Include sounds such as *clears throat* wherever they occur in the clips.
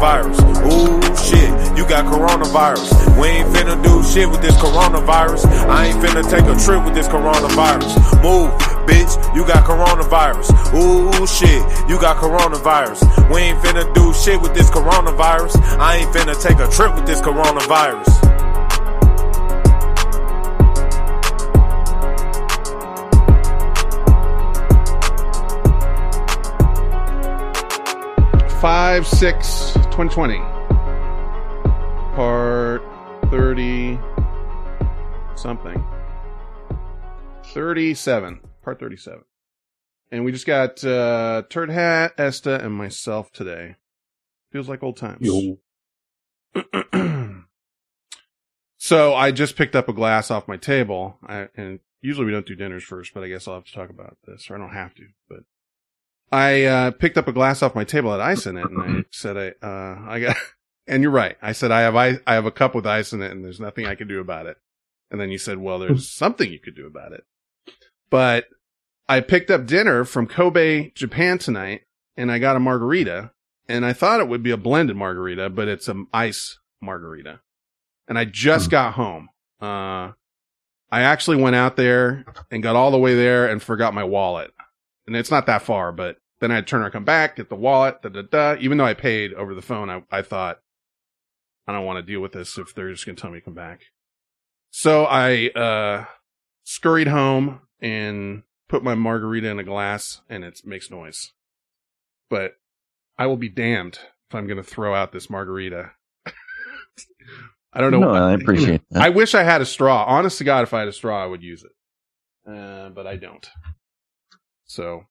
coronavirus. Ooh, shit, you got coronavirus. We ain't finna do shit with this coronavirus. I ain't finna take a trip with this coronavirus. Move, bitch, you got coronavirus. Ooh, shit, you got coronavirus. We ain't finna do shit with this coronavirus. I ain't finna take a trip with this coronavirus. Five, six, 2020. Part 30 something. 37. Part 37. And we just got uh, Turd Hat, Esta, and myself today. Feels like old times. *clears throat* so I just picked up a glass off my table, I, and usually we don't do dinners first, but I guess I'll have to talk about this, or I don't have to. But I uh, picked up a glass off my table had ice in it, and I said, "I, uh, I got." *laughs* And you're right. I said, "I have ice. I have a cup with ice in it, and there's nothing I can do about it." And then you said, "Well, there's something you could do about it." But I picked up dinner from Kobe, Japan tonight, and I got a margarita, and I thought it would be a blended margarita, but it's an ice margarita. And I just Hmm. got home. Uh, I actually went out there and got all the way there and forgot my wallet. And it's not that far, but then I had to turn around, come back, get the wallet, da da da. Even though I paid over the phone, I, I thought, I don't want to deal with this if they're just going to tell me to come back. So I, uh, scurried home and put my margarita in a glass and it makes noise. But I will be damned if I'm going to throw out this margarita. *laughs* I don't know. No, I appreciate *laughs* that. I wish I had a straw. Honest to God, if I had a straw, I would use it. Uh, but I don't. So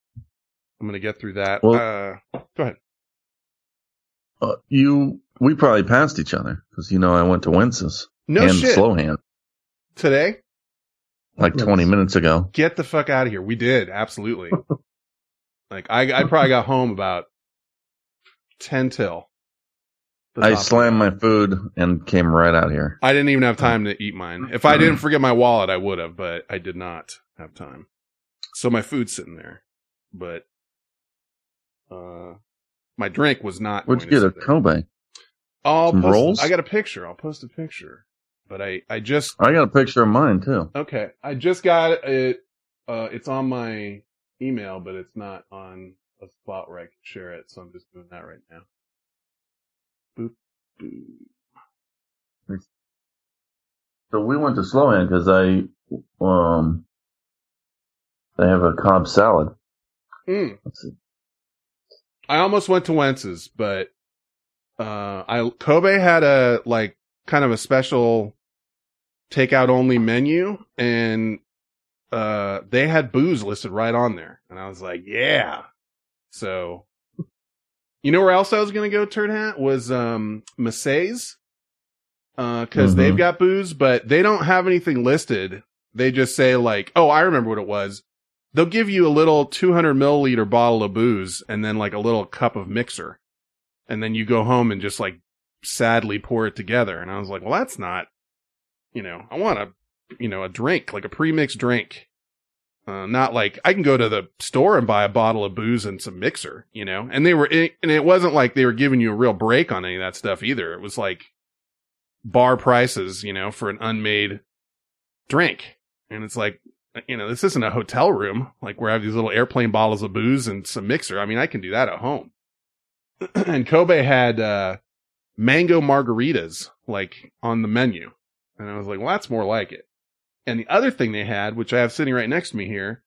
I'm going to get through that. Well- uh, go ahead. Uh, you, we probably passed each other because you know I went to Wentz's No and shit. Slow Hand Today, like Yes. 20 minutes ago. get the fuck out of here. We did. Absolutely. *laughs* like I, I probably got home about 10 till. I slammed my food and came right out here. I didn't even have time to eat mine. If I didn't forget my wallet, I would have, but I did not have time. So my food's sitting there, but, uh, my drink was not. Where'd you get a. Kobe? I'll Some post, rolls? I got a picture. I'll post a picture, but I, I just, I got a picture of mine too. okay. I just got it. Uh, it's on my email, but it's not on a spot where I can share it. So I'm just doing that right now. Boop, boop. So we went to Slow Hand because I, um, they have a Cobb salad. Mm. Let's see. I almost went to Wentz's, but uh I Kobe had a like kind of a special takeout only menu and uh they had booze listed right on there. And I was like, yeah. So you know where else I was gonna go Turd Hat was um Massey's. Uh because Mhm. they've got booze, but they don't have anything listed. They just say like, oh, I remember what it was they'll give you a little 200 milliliter bottle of booze and then like a little cup of mixer. And then you go home and just like sadly pour it together. And I was like, well, that's not, you know, I want a, you know, a drink, like a pre-mixed drink. Uh, not like I can go to the store and buy a bottle of booze and some mixer, you know, and they were, and it wasn't like they were giving you a real break on any of that stuff either. It was like bar prices, you know, for an unmade drink. And it's like, you know, this isn't a hotel room, like where I have these little airplane bottles of booze and some mixer. I mean, I can do that at home. *clears throat* and Kobe had, uh, mango margaritas, like on the menu. And I was like, well, that's more like it. And the other thing they had, which I have sitting right next to me here,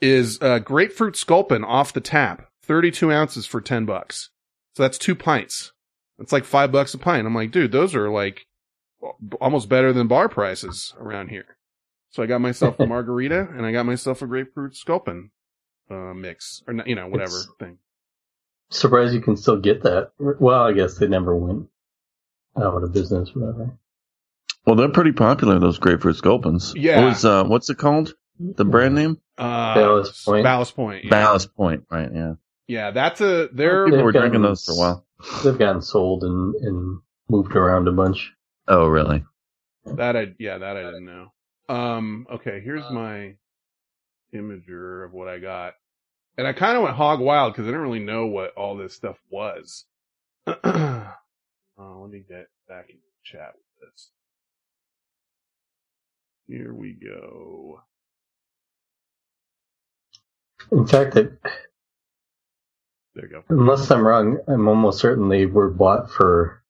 is, uh, grapefruit sculpin off the tap, 32 ounces for 10 bucks. So that's two pints. It's like five bucks a pint. I'm like, dude, those are like almost better than bar prices around here. So I got myself a *laughs* margarita and I got myself a grapefruit sculpin uh, mix or you know whatever It's- thing. Surprised you can still get that. Well, I guess they never went out of business, whatever. Well, they're pretty popular, those grapefruit sculpins. Yeah. What was, uh, what's it called? The brand name? Uh, Ballast Point. Ballast Point. Yeah. Ballast Point, right? Yeah. yeah, that's a they're People They've were drinking those for a while. They've gotten sold and, and moved around a bunch. Oh, really? that I yeah that I didn't know. Um, okay, here's my imager of what I got, and I kind of went hog wild because I didn't really know what all this stuff was. *clears throat* uh, let me get back in the chat with this. Here we go. In fact, it, There you go. unless I'm wrong, I'm almost certain they were bought for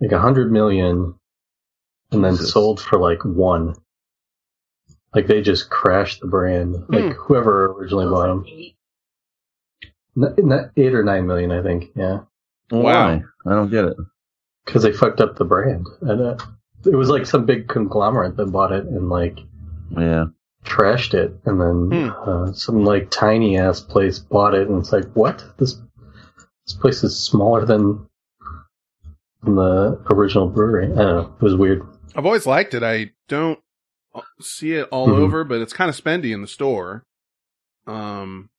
like a hundred million and then Jesus. sold for like one. Like they just crashed the brand. Like whoever originally bought them. Not eight or nine million, I think. Yeah, Wow. Why? I don't get it. because they fucked up the brand. And uh, it was like some big conglomerate that bought it and like Yeah. trashed it, and then Hmm. uh, some like tiny ass place bought it, and it's like, what? This this place is smaller than, than the original brewery. I don't know. It was weird. I've always liked it. I don't see it all Mhm. over, but it's kind of spendy in the store. Um,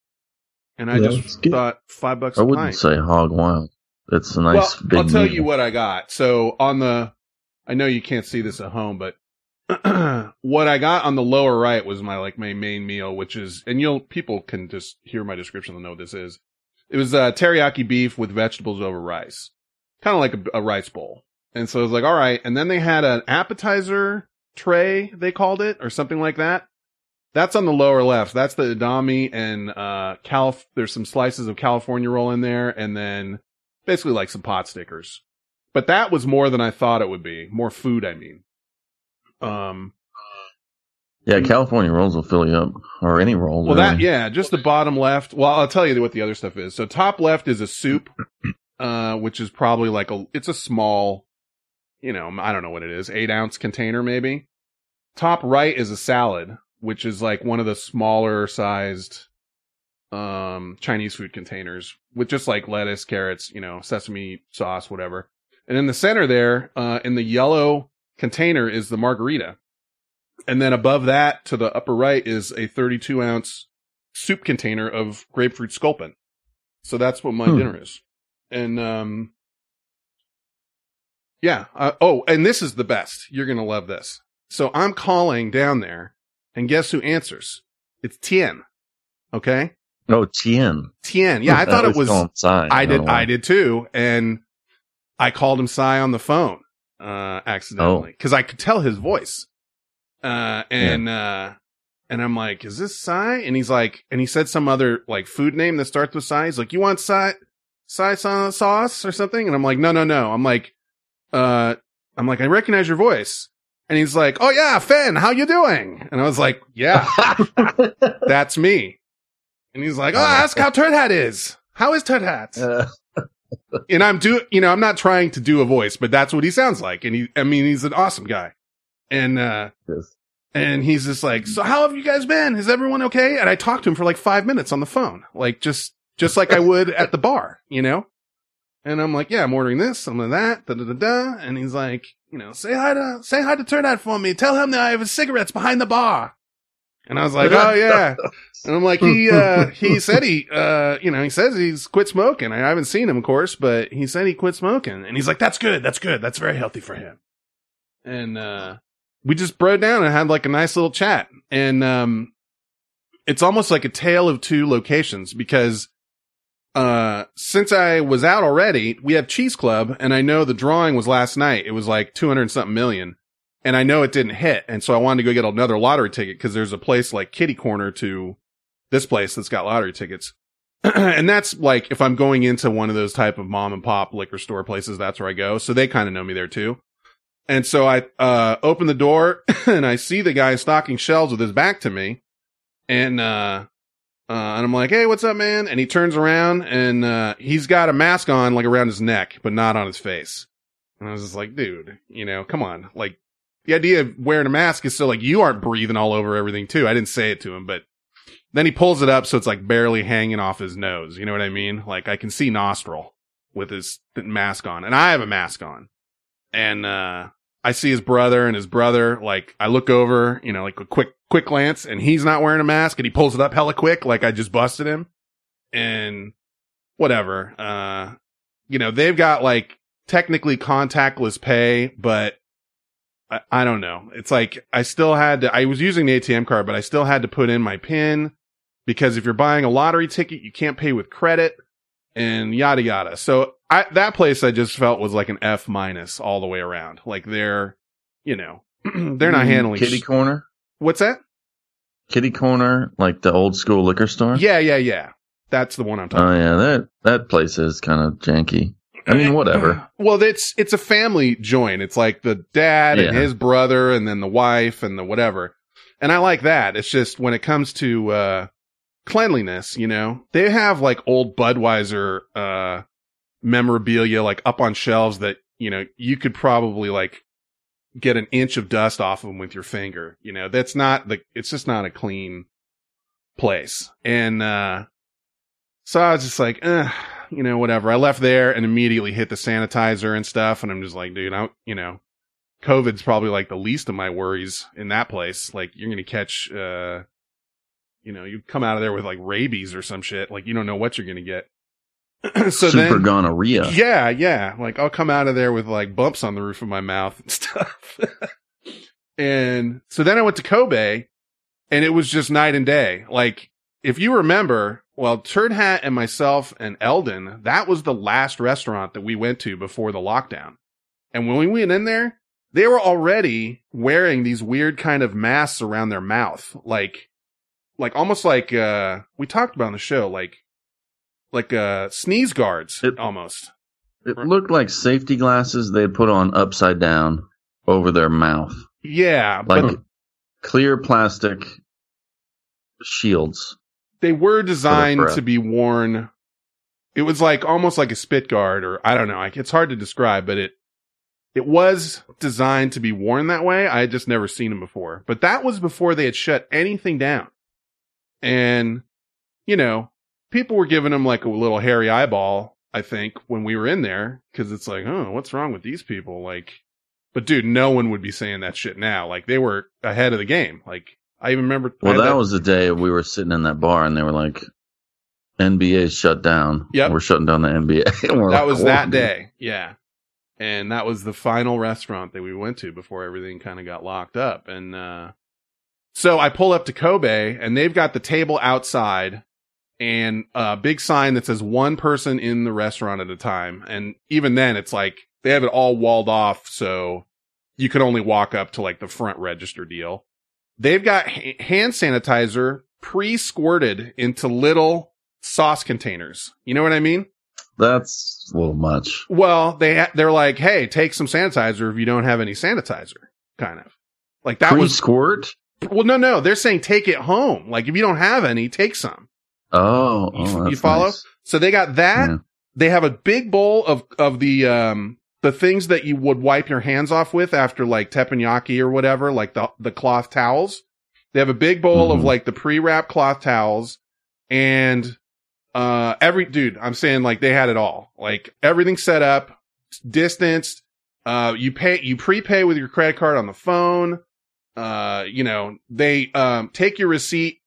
and I Yeah, just good. thought five bucks I a wouldn't pint. say hog wild. It's a nice well, big I'll tell meal. you what I got. So on the, I know you can't see this at home, but *clears throat* what I got on the lower right was my like my main meal, which is, and you'll people can just hear my description and know what this is. It was uh, teriyaki beef with vegetables over rice, kind of like a, a rice bowl. And so I was like, all right. And then they had an appetizer tray, they called it, or something like that. That's on the lower left. That's the edamame and uh Calif. There's some slices of California roll in there, and then basically like some pot stickers. But that was more than I thought it would be. More food, I mean. Um. Yeah, California rolls will fill you up, or any roll. Well, that yeah, just the bottom left. Well, I'll tell you what the other stuff is. So top left is a soup, uh, which is probably like a. It's a small, you know, I don't know what it is, eight ounce container maybe. Top right is a salad, which is like one of the smaller sized, um, Chinese food containers with just like lettuce, carrots, you know, sesame sauce, whatever. And in the center there, uh, in the yellow container is the margarita. And then above that to the upper right is a 32 ounce soup container of grapefruit sculpin. So that's what my Hmm. dinner is. And, um, yeah. Uh, oh, and this is the best. You're going to love this. So I'm calling down there and guess who answers? It's Tien. Okay. Oh, Tien. Tien. Yeah. I thought it was, Psy. I did, don't know why. I did too. And I called him Psy on the phone, uh, accidentally. Cause I could tell his voice. Uh, and, uh, and I'm like, is this Psy? And he's like, and he said some other like food name that starts with Psy. He's like, you want Psy, Psy sauce or something? And I'm like, no, no, no. I'm like, uh, I'm like, I recognize your voice. And he's like, oh yeah, Finn, how you doing? And I was like, yeah, *laughs* that's me. And he's like, oh, ask how Turd Hat is. How is Turd Hat? Uh, *laughs* and I'm do, you know, I'm not trying to do a voice, but that's what he sounds like. And he, I mean, he's an awesome guy. And, uh, yes. and he's just like, so how have you guys been? Is everyone okay? And I talked to him for like five minutes on the phone, like just, just like I would at the bar, you know? And I'm like, yeah, I'm ordering this, some of that, da da da da. And he's like, you know, say hi to, say hi to Turd Hat for me. Tell him that I have his cigarettes behind the bar. And I was like, oh yeah. *laughs* And I'm like, he, uh, he said he, uh, you know, he says he's quit smoking. I haven't seen him, of course, but he said he quit smoking. And he's like, that's good. That's good. That's very healthy for him. And, uh, we just broke down and had like a nice little chat. And, um, it's almost like a tale of two locations because, uh, since I was out already, we have Cheese Club and I know the drawing was last night. It was like 200 and something million and I know it didn't hit. And so I wanted to go get another lottery ticket because there's a place like Kitty Corner to this place that's got lottery tickets. *clears throat* and that's like if I'm going into one of those type of mom and pop liquor store places, that's where I go. So they kind of know me there too. And so I uh open the door *laughs* and I see the guy stocking shelves with his back to me. And uh uh, and I'm like, hey, what's up, man? And he turns around and, uh, he's got a mask on, like around his neck, but not on his face. And I was just like, dude, you know, come on. Like, the idea of wearing a mask is so like you aren't breathing all over everything too. I didn't say it to him, but then he pulls it up so it's like barely hanging off his nose. You know what I mean? Like I can see nostril with his mask on and I have a mask on and, uh, I see his brother and his brother, like I look over, you know, like a quick, quick glance and he's not wearing a mask and he pulls it up hella quick. Like I just busted him and whatever. Uh, you know, they've got like technically contactless pay, but I, I don't know. It's like I still had to, I was using the ATM card, but I still had to put in my pin because if you're buying a lottery ticket, you can't pay with credit. And yada yada. So I, that place I just felt was like an F minus all the way around. Like they're, you know, *clears throat* they're not Mm, handling. Kitty sh- corner. What's that? Kitty corner, like the old school liquor store. Yeah, yeah, yeah. That's the one I'm talking. Oh yeah, that that place is kind of janky. I mean, whatever. *clears throat* Well, it's it's a family joint. It's like the dad and his brother, and then the wife and the whatever. And I like that. It's just when it comes to uh cleanliness, you know, they have like old Budweiser uh memorabilia like up on shelves that you know you could probably like get an inch of dust off of them with your finger. You know, that's not the. It's just not a clean place. And uh so I was just like, you know, whatever. I left there and immediately hit the sanitizer and stuff. And I'm just like, dude, I, you know, COVID's probably like the least of my worries in that place. Like you're going to catch, uh, you know, you come out of there with like rabies or some shit. Like you don't know what you're going to get. *clears throat* so Super then, gonorrhea. yeah, yeah. Like I'll come out of there with like bumps on the roof of my mouth and *laughs* stuff. and so then I went to Kobe and it was just night and day. Like if you remember, well, Turd Hat and myself and Eldon, that was the last restaurant that we went to before the lockdown. And when we went in there, they were already wearing these weird kind of masks around their mouth. Like, like almost like, uh, we talked about on the show, like, like, uh, sneeze guards It- almost. It looked like safety glasses they'd put on upside down over their mouth, Yeah, like but clear plastic shields. they were designed to be worn. It was like almost like a spit guard, or I don't know. Like it's hard to describe, but it it was designed to be worn that way. I had just never seen them before, but that was before they had shut anything down. And you know, people were giving them like a little hairy eyeball. I think when we were in there, because it's like, oh, what's wrong with these people? Like, but dude, no one would be saying that shit now. Like they were ahead of the game. Like I even remember. Well, had that was the day we were sitting in that bar and they were like, "NBA shut down. Yep. we're shutting down the NBA." *laughs* That like, was that dude." day. Yeah. And that was the final restaurant that we went to before everything kind of got locked up. And, uh, so I pull up to Kobe and they've got the table outside and a big sign that says one person in the restaurant at a time. And even then it's like they have it all walled off. So you can only walk up to like the front register deal. They've got hand sanitizer pre-squirted into little sauce containers. You know what I mean? That's a little much. Well, they ha- they're like, hey, take some sanitizer if you don't have any sanitizer, kind of like that was. Pre-squirt. Well, no, no, they're saying take it home. Like if you don't have any, take some. Oh, You- oh you that's follow? nice. So they got that. Yeah. They have a big bowl of of the um the things that you would wipe your hands off with after like teppanyaki or whatever, like the the cloth towels. They have a big bowl of Mhm. like the pre-wrap cloth towels and uh every dude, I'm saying like they had it all. Like everything set up, distanced. Uh you pay you prepay with your credit card on the phone. Uh you know, they um take your receipt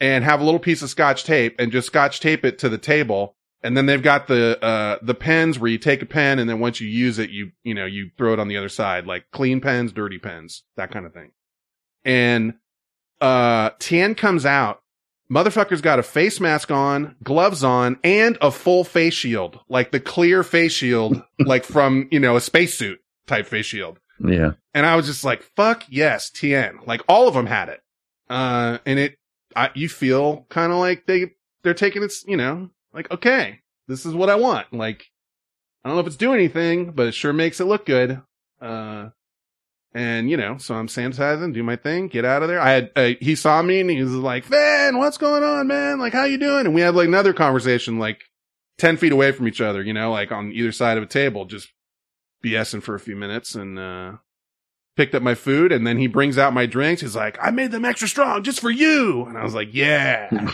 and have a little piece of scotch tape and just scotch tape it to the table. And then they've got the, uh, the pens where you take a pen and then once you use it, you, you know, you throw it on the other side, like clean pens, dirty pens, that kind of thing. And, uh, Tien comes out. Motherfucker's got a face mask on, gloves on, and a full face shield, like the clear face shield, *laughs* like from, you know, a spacesuit type face shield. Yeah. And I was just like, fuck yes, Tien. Like all of them had it. Uh, and it, I, you feel kind of like they, they're taking it, you know, like, okay, this is what I want. Like, I don't know if it's doing anything, but it sure makes it look good. Uh, and you know, so I'm sanitizing, do my thing, get out of there. I had, uh, he saw me and he was like, man, what's going on, man? Like, how you doing? And we had like another conversation, like 10 feet away from each other, you know, like on either side of a table, just BSing for a few minutes and, uh, picked up my food and then he brings out my drinks. He's like, I made them extra strong just for you. And I was like, yeah. *laughs*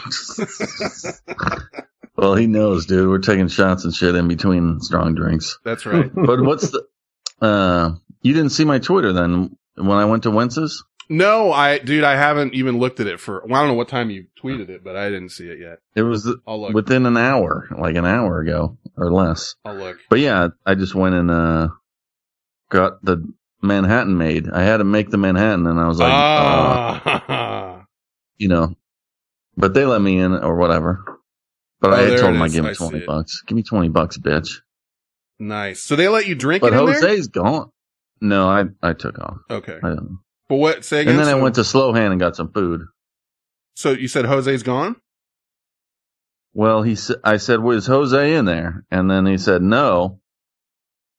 *laughs* well, he knows, dude. We're taking shots and shit in between strong drinks. That's right. *laughs* But what's the? Uh, you didn't see my Twitter then when I went to Wentz's? No, I, dude, I haven't even looked at it for, well, I don't know what time you tweeted it, but I didn't see it yet. It was within an hour, like an hour ago or less. I'll look. But yeah, I just went and uh, got the Manhattan made. I had to make the Manhattan, and I was like, uh, Ah, you know, but they let me in or whatever. But Oh, I there told I'd is. give I him 20 it. bucks. Give me 20 bucks, bitch. Nice. So they let you drink But it in there? Jose's gone. No, I, I took off. Okay. I didn't. But what? Say again. And then I went to Slow Hand and got some food. So you said Jose's gone? Well, he I said, "Was Jose in there?" And then he said, "No."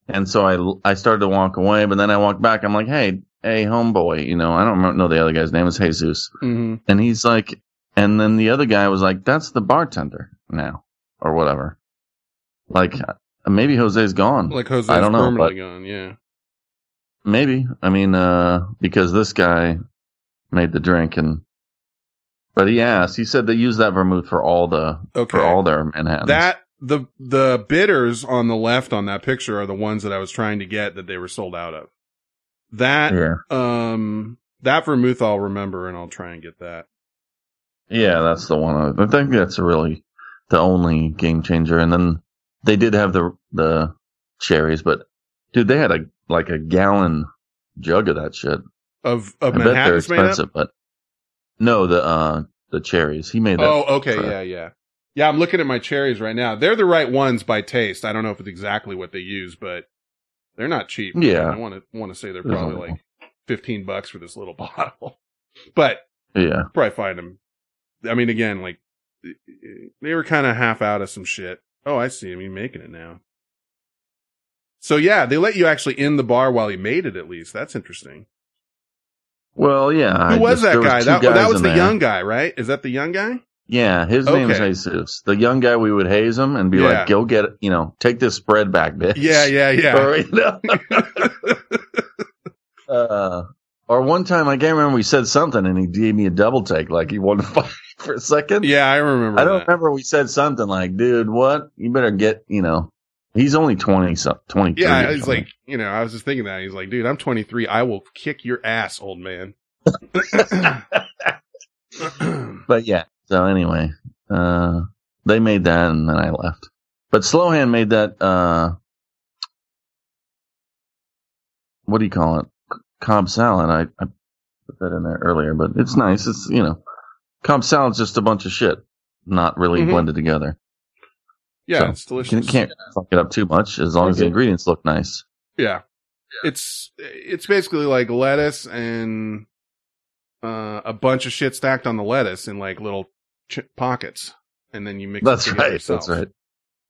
And so I I started to walk away, but then I walked back. I'm like, "Hey, hey, homeboy, you know, I don't remember, know the other guy's name is Jesus." Mm-hmm. And he's like, and then the other guy was like, "That's the bartender now, or whatever." Like uh, maybe Jose's gone. Like Jose's I don't know, permanently gone. Yeah. Maybe. I mean, uh, because this guy made the drink and, but he asked, he said they use that vermouth for all the, Okay. for all their Manhattans. That the the bitters on the left on that picture are the ones that I was trying to get that they were sold out of. That yeah. um that vermouth I'll remember and I'll try and get that. Yeah, that's the one. I I think that's really the only game changer. And then they did have the, the cherries, but dude, they had a, like a gallon jug of that shit. Of of I bet they're Manhattan's made up. expensive, but no, the, uh, the cherries. He made that. Oh, okay, for- yeah, yeah. Yeah, I'm looking at my cherries right now. They're the right ones by taste. I don't know if it's exactly what they use, but they're not cheap. Yeah. I want to want to say they're probably no- like 15 bucks for this little *laughs* bottle. But Yeah. probably find them. I mean, again, like they were kind of half out of some shit. Oh, I see him. He's making it now. So yeah, they let you actually in the bar while he made it. At least that's interesting. Well, yeah. Who was just- that guy? two That, that was the there. young guy, right? Is that the young guy? Yeah, his name Okay. is Jesus. The young guy, we would haze him and be Yeah. like, "Go get you know, take this spread back, bitch." Yeah, yeah, yeah. Or, you know? uh, or one time, I can't remember. We said something, and he gave me a double take, like he wanted to *laughs* fight for a second. yeah, I remember. I don't that. remember. We said something like, "Dude, what? You better get," you know. He's only twenty, so twenty. Yeah, he's like, you know, I was just thinking that. He's like, dude, I'm 23. I will kick your ass, old man. *clears throat* *clears throat* but yeah. So anyway, uh, they made that, and then I left. But Slowhand made that. Uh, what do you call it? Cobb salad. I, I put that in there earlier, but it's nice. It's you know, Cobb salad's just a bunch of shit, not really Mhm. blended together. Yeah, So, it's delicious. You can't fuck it up too much as long as the ingredients look nice. Yeah. It's it's basically like lettuce and uh, a bunch of shit stacked on the lettuce in like little ch- pockets, and then you mix. That's it right. Yourself, That's right.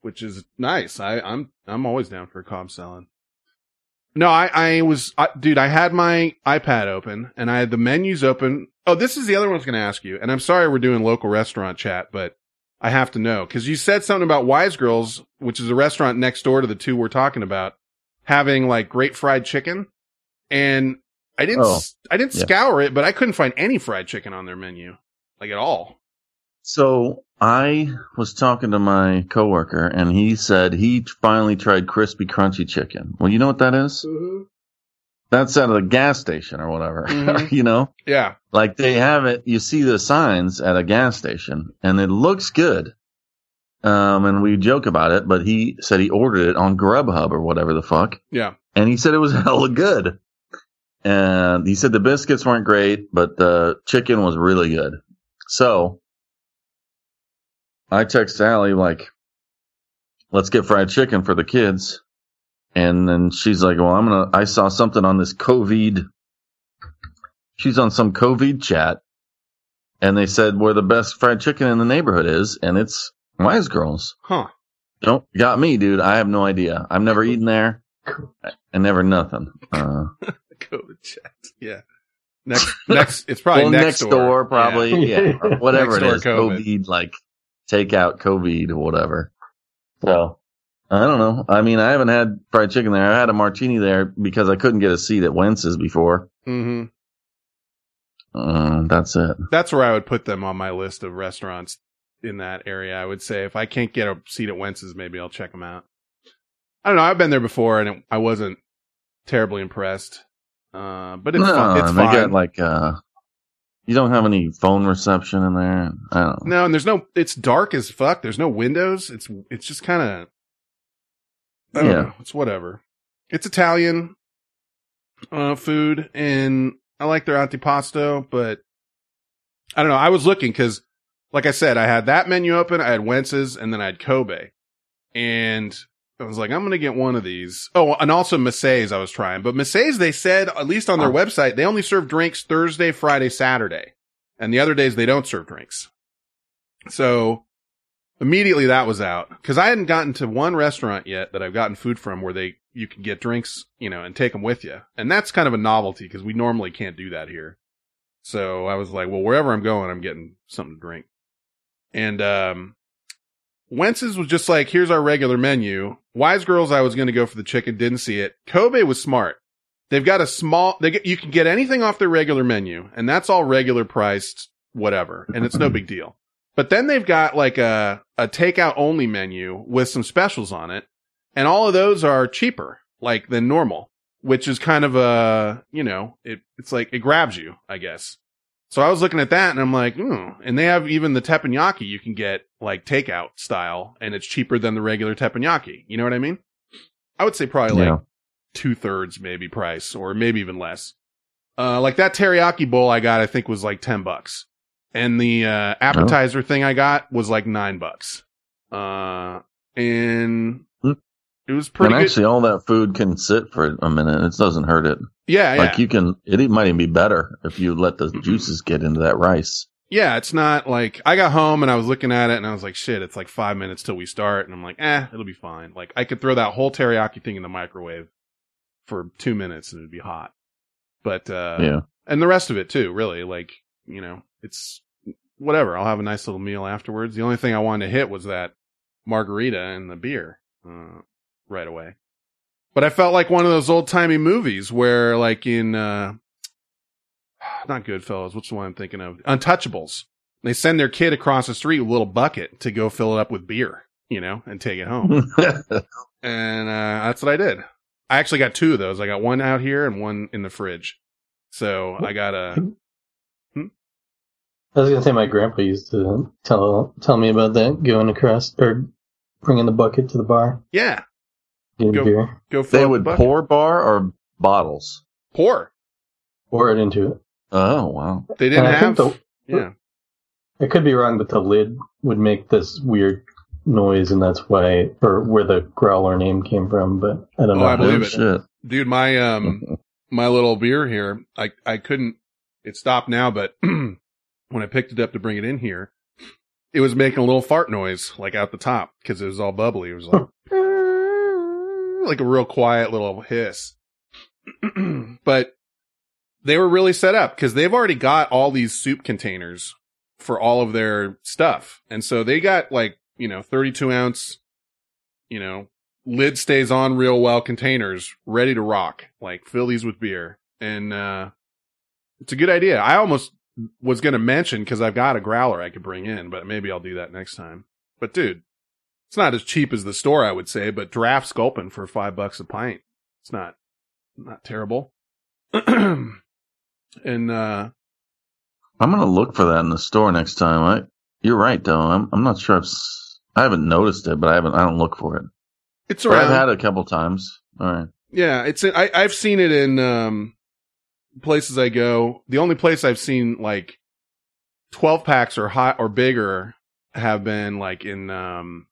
Which is nice. I, I'm I'm always down for a Cobb salad. No, I I was I, dude. I had my iPad open and I had the menus open. Oh, this is the other one I was going to ask you, and I'm sorry we're doing local restaurant chat, but I have to know because you said something about Wise Girls, which is a restaurant next door to the two we're talking about, having like great fried chicken, and I didn't Oh, I didn't yeah. scour it, but I couldn't find any fried chicken on their menu, like at all. So I was talking to my coworker, and he said he finally tried crispy crunchy chicken. Well, you know what that is? Mm-hmm. That's out of the gas station or whatever. *laughs* Mhm. you know, Yeah, like they have it. You see the signs at a gas station, and it looks good. Um, and we joke about it, but he said he ordered it on Grubhub or whatever the fuck, yeah. and he said it was *laughs* hella good. And he said the biscuits weren't great, but the chicken was really good. So I text Allie like, let's get fried chicken for the kids. And then she's like, well, I'm to, I saw something on this COVID. She's on some COVID chat and they said where the best fried chicken in the neighborhood is. And it's Wise Girls. Huh. Don't got me, dude. I have no idea. I've never eaten there. *laughs* and never nothing. Uh, COVID chat. Yeah. Next, next, it's probably well, next, next door, Yeah. probably. Yeah. Yeah. *laughs* whatever Next it door is. COVID. COVID, like takeout COVID or whatever. So I don't know. I mean, I haven't had fried chicken there. I had a martini there because I couldn't get a seat at Wentz's before. Mm-hmm. Uh, that's it. That's where I would put them on my list of restaurants in that area. I would say if I can't get a seat at Wentz's, maybe I'll check them out. I don't know. I've been there before and it, I wasn't terribly impressed. Uh, but it's no, fun. It's they fine. got like uh, you don't have any phone reception in there. I don't. know. no, and there's no. It's dark as fuck. There's no windows. It's it's just kind of. I don't Yeah. know. It's whatever. It's Italian uh, food, and I like their antipasto, but I don't know. I was looking because like I said, I had that menu open. I had Wentz's and then I had Kobe. And I was like, I'm going to get one of these. Oh, and also Massey's I was trying. But Massey's, they said, at least on their Oh. website, they only serve drinks Thursday, Friday, Saturday. And the other days they don't serve drinks. So immediately that was out. Cause I hadn't gotten to one restaurant yet that I've gotten food from where they, you can get drinks, you know, and take them with you. And that's kind of a novelty because we normally can't do that here. So I was like, well, wherever I'm going, I'm getting something to drink. And, um, Wentz's was just like, here's our regular menu. Wise Girls, I was going to go for the chicken, didn't see it. Kobe was smart. They've got a small, they get, you can get anything off their regular menu and that's all regular priced, whatever. And it's no big deal. But then they've got like a, a takeout only menu with some specials on it. And all of those are cheaper, like than normal, which is kind of a, you know, it, it's like, it grabs you, I guess. So I was looking at that and I'm like, hmm. And they have even the teppanyaki you can get like takeout style and it's cheaper than the regular teppanyaki. You know what I mean? I would say probably like two thirds maybe price or maybe even less. Uh, like that teriyaki bowl I got, I think was like 10 bucks. And the, uh, appetizer thing I got was like nine bucks. Uh, and Hmm. it was pretty and good. actually, all that food can sit for a minute. It doesn't hurt it. yeah, yeah. Like you can, it might even be better if you let the *clears throat* juices get into that rice. yeah, it's not like I got home and I was looking at it and I was like, shit, it's like five minutes till we start. And I'm like, eh, it'll be fine. Like I could throw that whole teriyaki thing in the microwave for two minutes and it'd be hot. But, uh, yeah. and the rest of it too, really. Like, you know, it's whatever. I'll have a nice little meal afterwards. The only thing I wanted to hit was that margarita and the beer, uh, right away. But I felt like one of those old timey movies where like in, uh, *sighs* not Goodfellas. What's the one I'm thinking of? Untouchables. They send their kid across the street with a little bucket to go fill it up with beer, you know, and take it home. *laughs* and uh, that's what I did. I actually got two of those. I got one out here and one in the fridge. So I got a I was gonna say my grandpa used to tell tell me about that going across or bringing the bucket to the bar, yeah. getting Go- beer, Go fill they up the would bucket. pour bar or bottles. pour. pour it into it. Oh wow! They didn't And have. think the- yeah. I could be wrong, but the lid would make this weird noise, and that's why, or where the growler name came from. But I don't Oh, know. I believe Oh, it. shit. dude my um *laughs* my little beer here i i couldn't it stopped now but *clears throat* when i picked it up to bring it in here it was making a little fart noise like out the top because it was all bubbly. It was like like a real quiet little hiss. *clears throat* But they were really set up because they've already got all these soup containers for all of their stuff. And so they got like you know 32 ounce you know lid stays on real well containers ready to rock like fill these with beer. And uh it's a good idea. I almost was going to mention because i've got a growler i could bring in but maybe i'll do that next time but dude it's not as cheap as the store i would say but draft sculpin for five bucks a pint it's not not terrible *clears throat* and uh I'm gonna look for that in the store next time. I, you're right though. I'm I'm not sure. If, s- I haven't noticed it, but I haven't. I don't look for it. it's But I've had it a couple times. All right. Yeah, it's I I've seen it in um places I go. The only place I've seen like 12 packs or hot or bigger have been like in um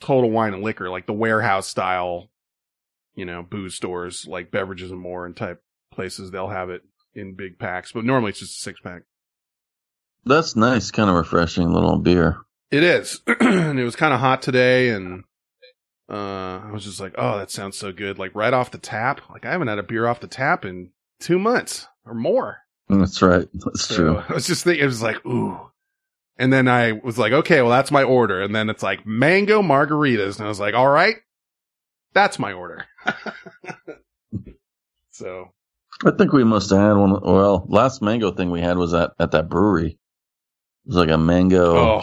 Total Wine and Liquor, like the warehouse style, you know, booze stores like beverages and more and type places they'll have it in big packs, but normally it's just a six pack. That's nice. Kind of refreshing little beer. It is. *clears throat* and it was kind of hot today and uh I was just like, "Oh, that sounds so good." Like right off the tap. Like I haven't had a beer off the tap in 2 months or more. That's right. That's So true. I was just thinking it was like, "Ooh." And then I was like, "Okay, well that's my order." And then it's like mango margaritas and I was like, "All right. That's my order." *laughs* so, I think we must have had one. Well, last mango thing we had was at at that brewery. It was like a mango oh,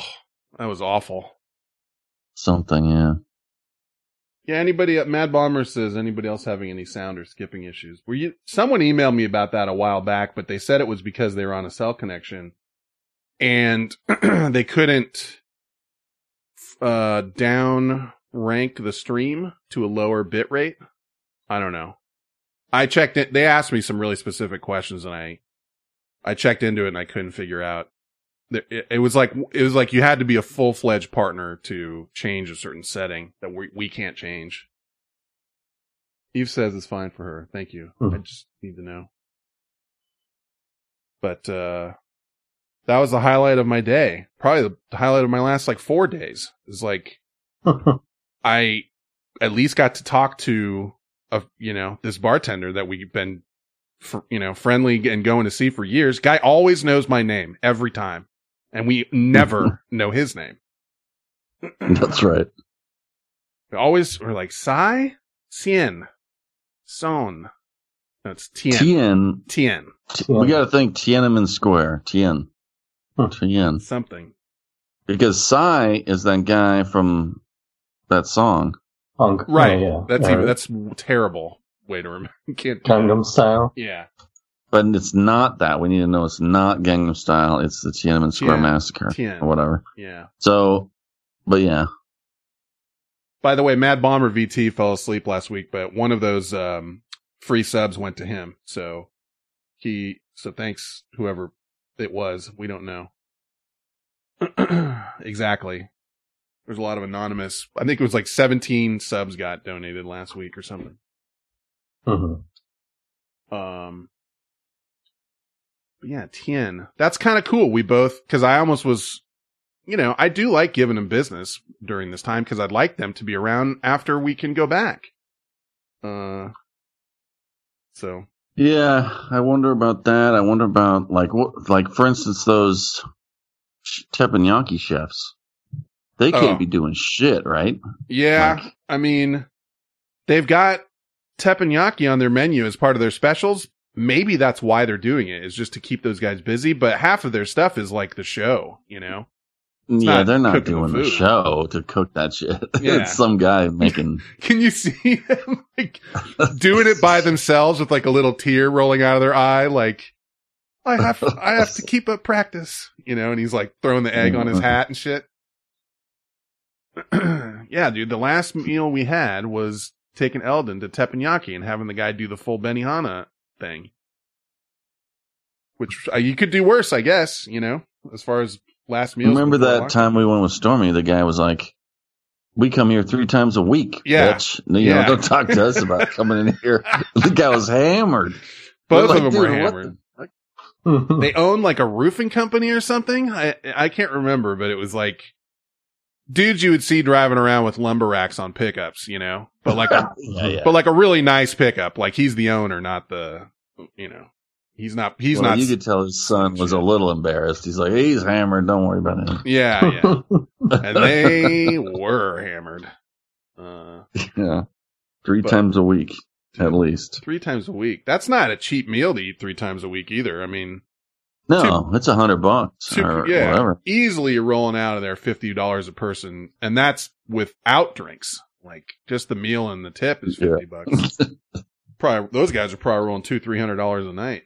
that was awful. something. Yeah. Yeah, anybody at Mad Bomber says anybody else having any sound or skipping issues? Were you someone emailed me about that a while back, but they said it was because they were on a cell connection and *clears throat* they couldn't uh down rank the stream to a lower bit rate. I don't know. I checked it. They asked me some really specific questions and I I checked into it and I couldn't figure out it, it was like it was like you had to be a full fledged partner to change a certain setting that we we can't change. Eve says it's fine for her. Thank you. I Mhm. just need to know. But uh that was the highlight of my day. Probably the highlight of my last like four days. Is like *laughs* I at least got to talk to a you know this bartender that we've been you know friendly and going to see for years. Guy always knows my name every time, and we never *laughs* know his name. That's right. *clears throat* We always we're like Sai Cien Son. No, it's Tien. Tien. Tien. We got to think Tiananmen Square. Tien. Hmm. Tien. Something. Because Psy is that guy from that song. Hong- Right. oh, yeah. That's Or even that's a terrible way to remember. *laughs* Can't. Gangnam Style. Yeah. But it's not that. We need to know it's not Gangnam Style. It's the Tiananmen Square Tien. Massacre Tien. or whatever. Yeah. So, but yeah. By the way, Mad Bomber VT fell asleep last week, but one of those um, free subs went to him. So he, so thanks whoever it was. We don't know *clears throat* exactly. There's a lot of anonymous. I think it was like 17 subs got donated last week or something. hmm Um, but yeah, Tien. That's kind of cool. We both, cause I almost was, you know, I do like giving them business during this time because I'd like them to be around after we can go back. Uh, so Yeah, I wonder about that. I wonder about like what, like for instance, those teppanyaki chefs. They can't Oh. be doing shit, right? yeah, Like- I mean, they've got teppanyaki on their menu as part of their specials. Maybe that's why they're doing it is just to keep those guys busy. But half of their stuff is like the show, you know? yeah, not they're not cooking the doing the show to cook that shit. *laughs* Yeah. it's some guy *laughs* making. Can you see them like doing it by themselves with like a little tear rolling out of their eye? Like, I have, I have to keep up practice, you know, and he's like throwing the egg on his mm-hmm. hat and shit. *clears throat* yeah, dude, the last meal we had was taking Eldon to teppanyaki and having the guy do the full Benihana thing. Which uh, you could do worse, I guess, you know, as far as last meal. Remember that time we went with Stormy? The guy was like, "We come here three times a week, Yeah. bitch. You Yeah. know, don't talk to us about *laughs* coming in here." the guy was hammered. Both We're of them were hammered. the *laughs* they own like a roofing company or something. I I can't remember, but it was like dudes you would see driving around with lumber racks on pickups, you know, but like a *laughs* yeah, yeah. but like a really nice pickup. Like he's the owner, not the you know he's not he's Well, not. You could tell his son was a little embarrassed. He's like, "He's hammered. Don't worry about him." yeah, yeah, *laughs* and they were hammered. Uh, yeah, three But- times a week at least. three times a week. That's not a cheap meal to eat three times a week either. I mean, No, it's a hundred bucks Super, or yeah, whatever. easily rolling out of there fifty dollars a person, and that's without drinks. Like just the meal and the tip is fifty bucks. *laughs* probably those guys are probably rolling two three hundred dollars a night.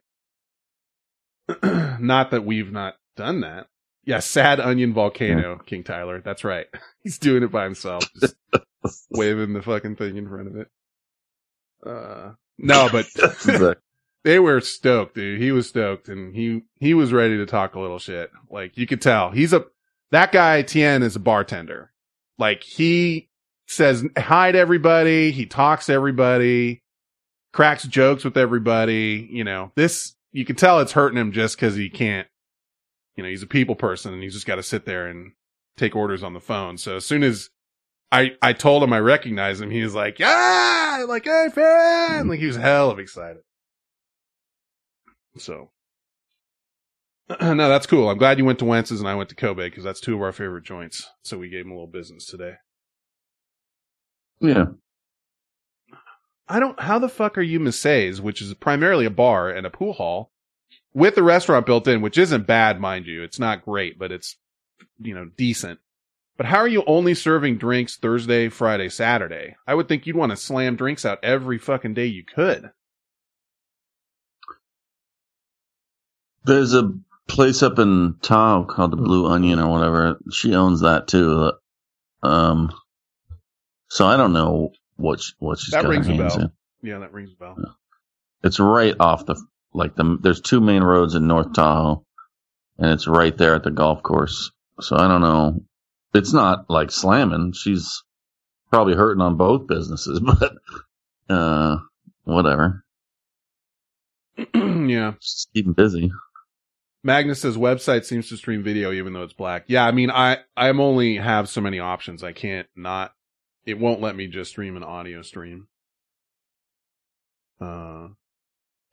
*clears throat* not that we've not done that. Yeah, sad onion volcano, King Tyler. That's right. *laughs* He's doing it by himself, just *laughs* waving the fucking thing in front of it. Uh, *laughs* no, but they were stoked, dude. He was stoked and he, he was ready to talk a little shit. Like you could tell he's a, that guy Tien is a bartender. Like he says hi to everybody. He talks to everybody, cracks jokes with everybody. You know, this, you can tell it's hurting him just cause he can't, you know, he's a people person and he's just got to sit there and take orders on the phone. So as soon as I, I told him I recognized him, he was like, yeah, like, hey, fan. Like he was hell of excited. So, *clears throat* no, that's cool. I'm glad you went to Wentz's and I went to Kobe because that's two of our favorite joints. So we gave him a little business today. yeah. I don't, how the fuck are you Massey's, which is primarily a bar and a pool hall with a restaurant built in, which isn't bad, mind you. It's not great, but it's, you know, decent. But how are you only serving drinks Thursday, Friday, Saturday? I would think you'd want to slam drinks out every fucking day you could. There's a place up in Tahoe called the Blue Onion or whatever. She owns that too. Um, so I don't know what she, what she's That got her rings a hands bell. in. Yeah, that rings a bell. It's right off the like the. There's two main roads in North Tahoe. and it's right there at the golf course. So I don't know. It's not like slamming. She's probably hurting on both businesses, *laughs* but uh, whatever. *clears throat* yeah. Just keep 'em busy. Magnus's website seems to stream video even though it's black. Yeah, I mean, I I'm only have so many options. I can't not. It won't let me just stream an audio stream. Uh,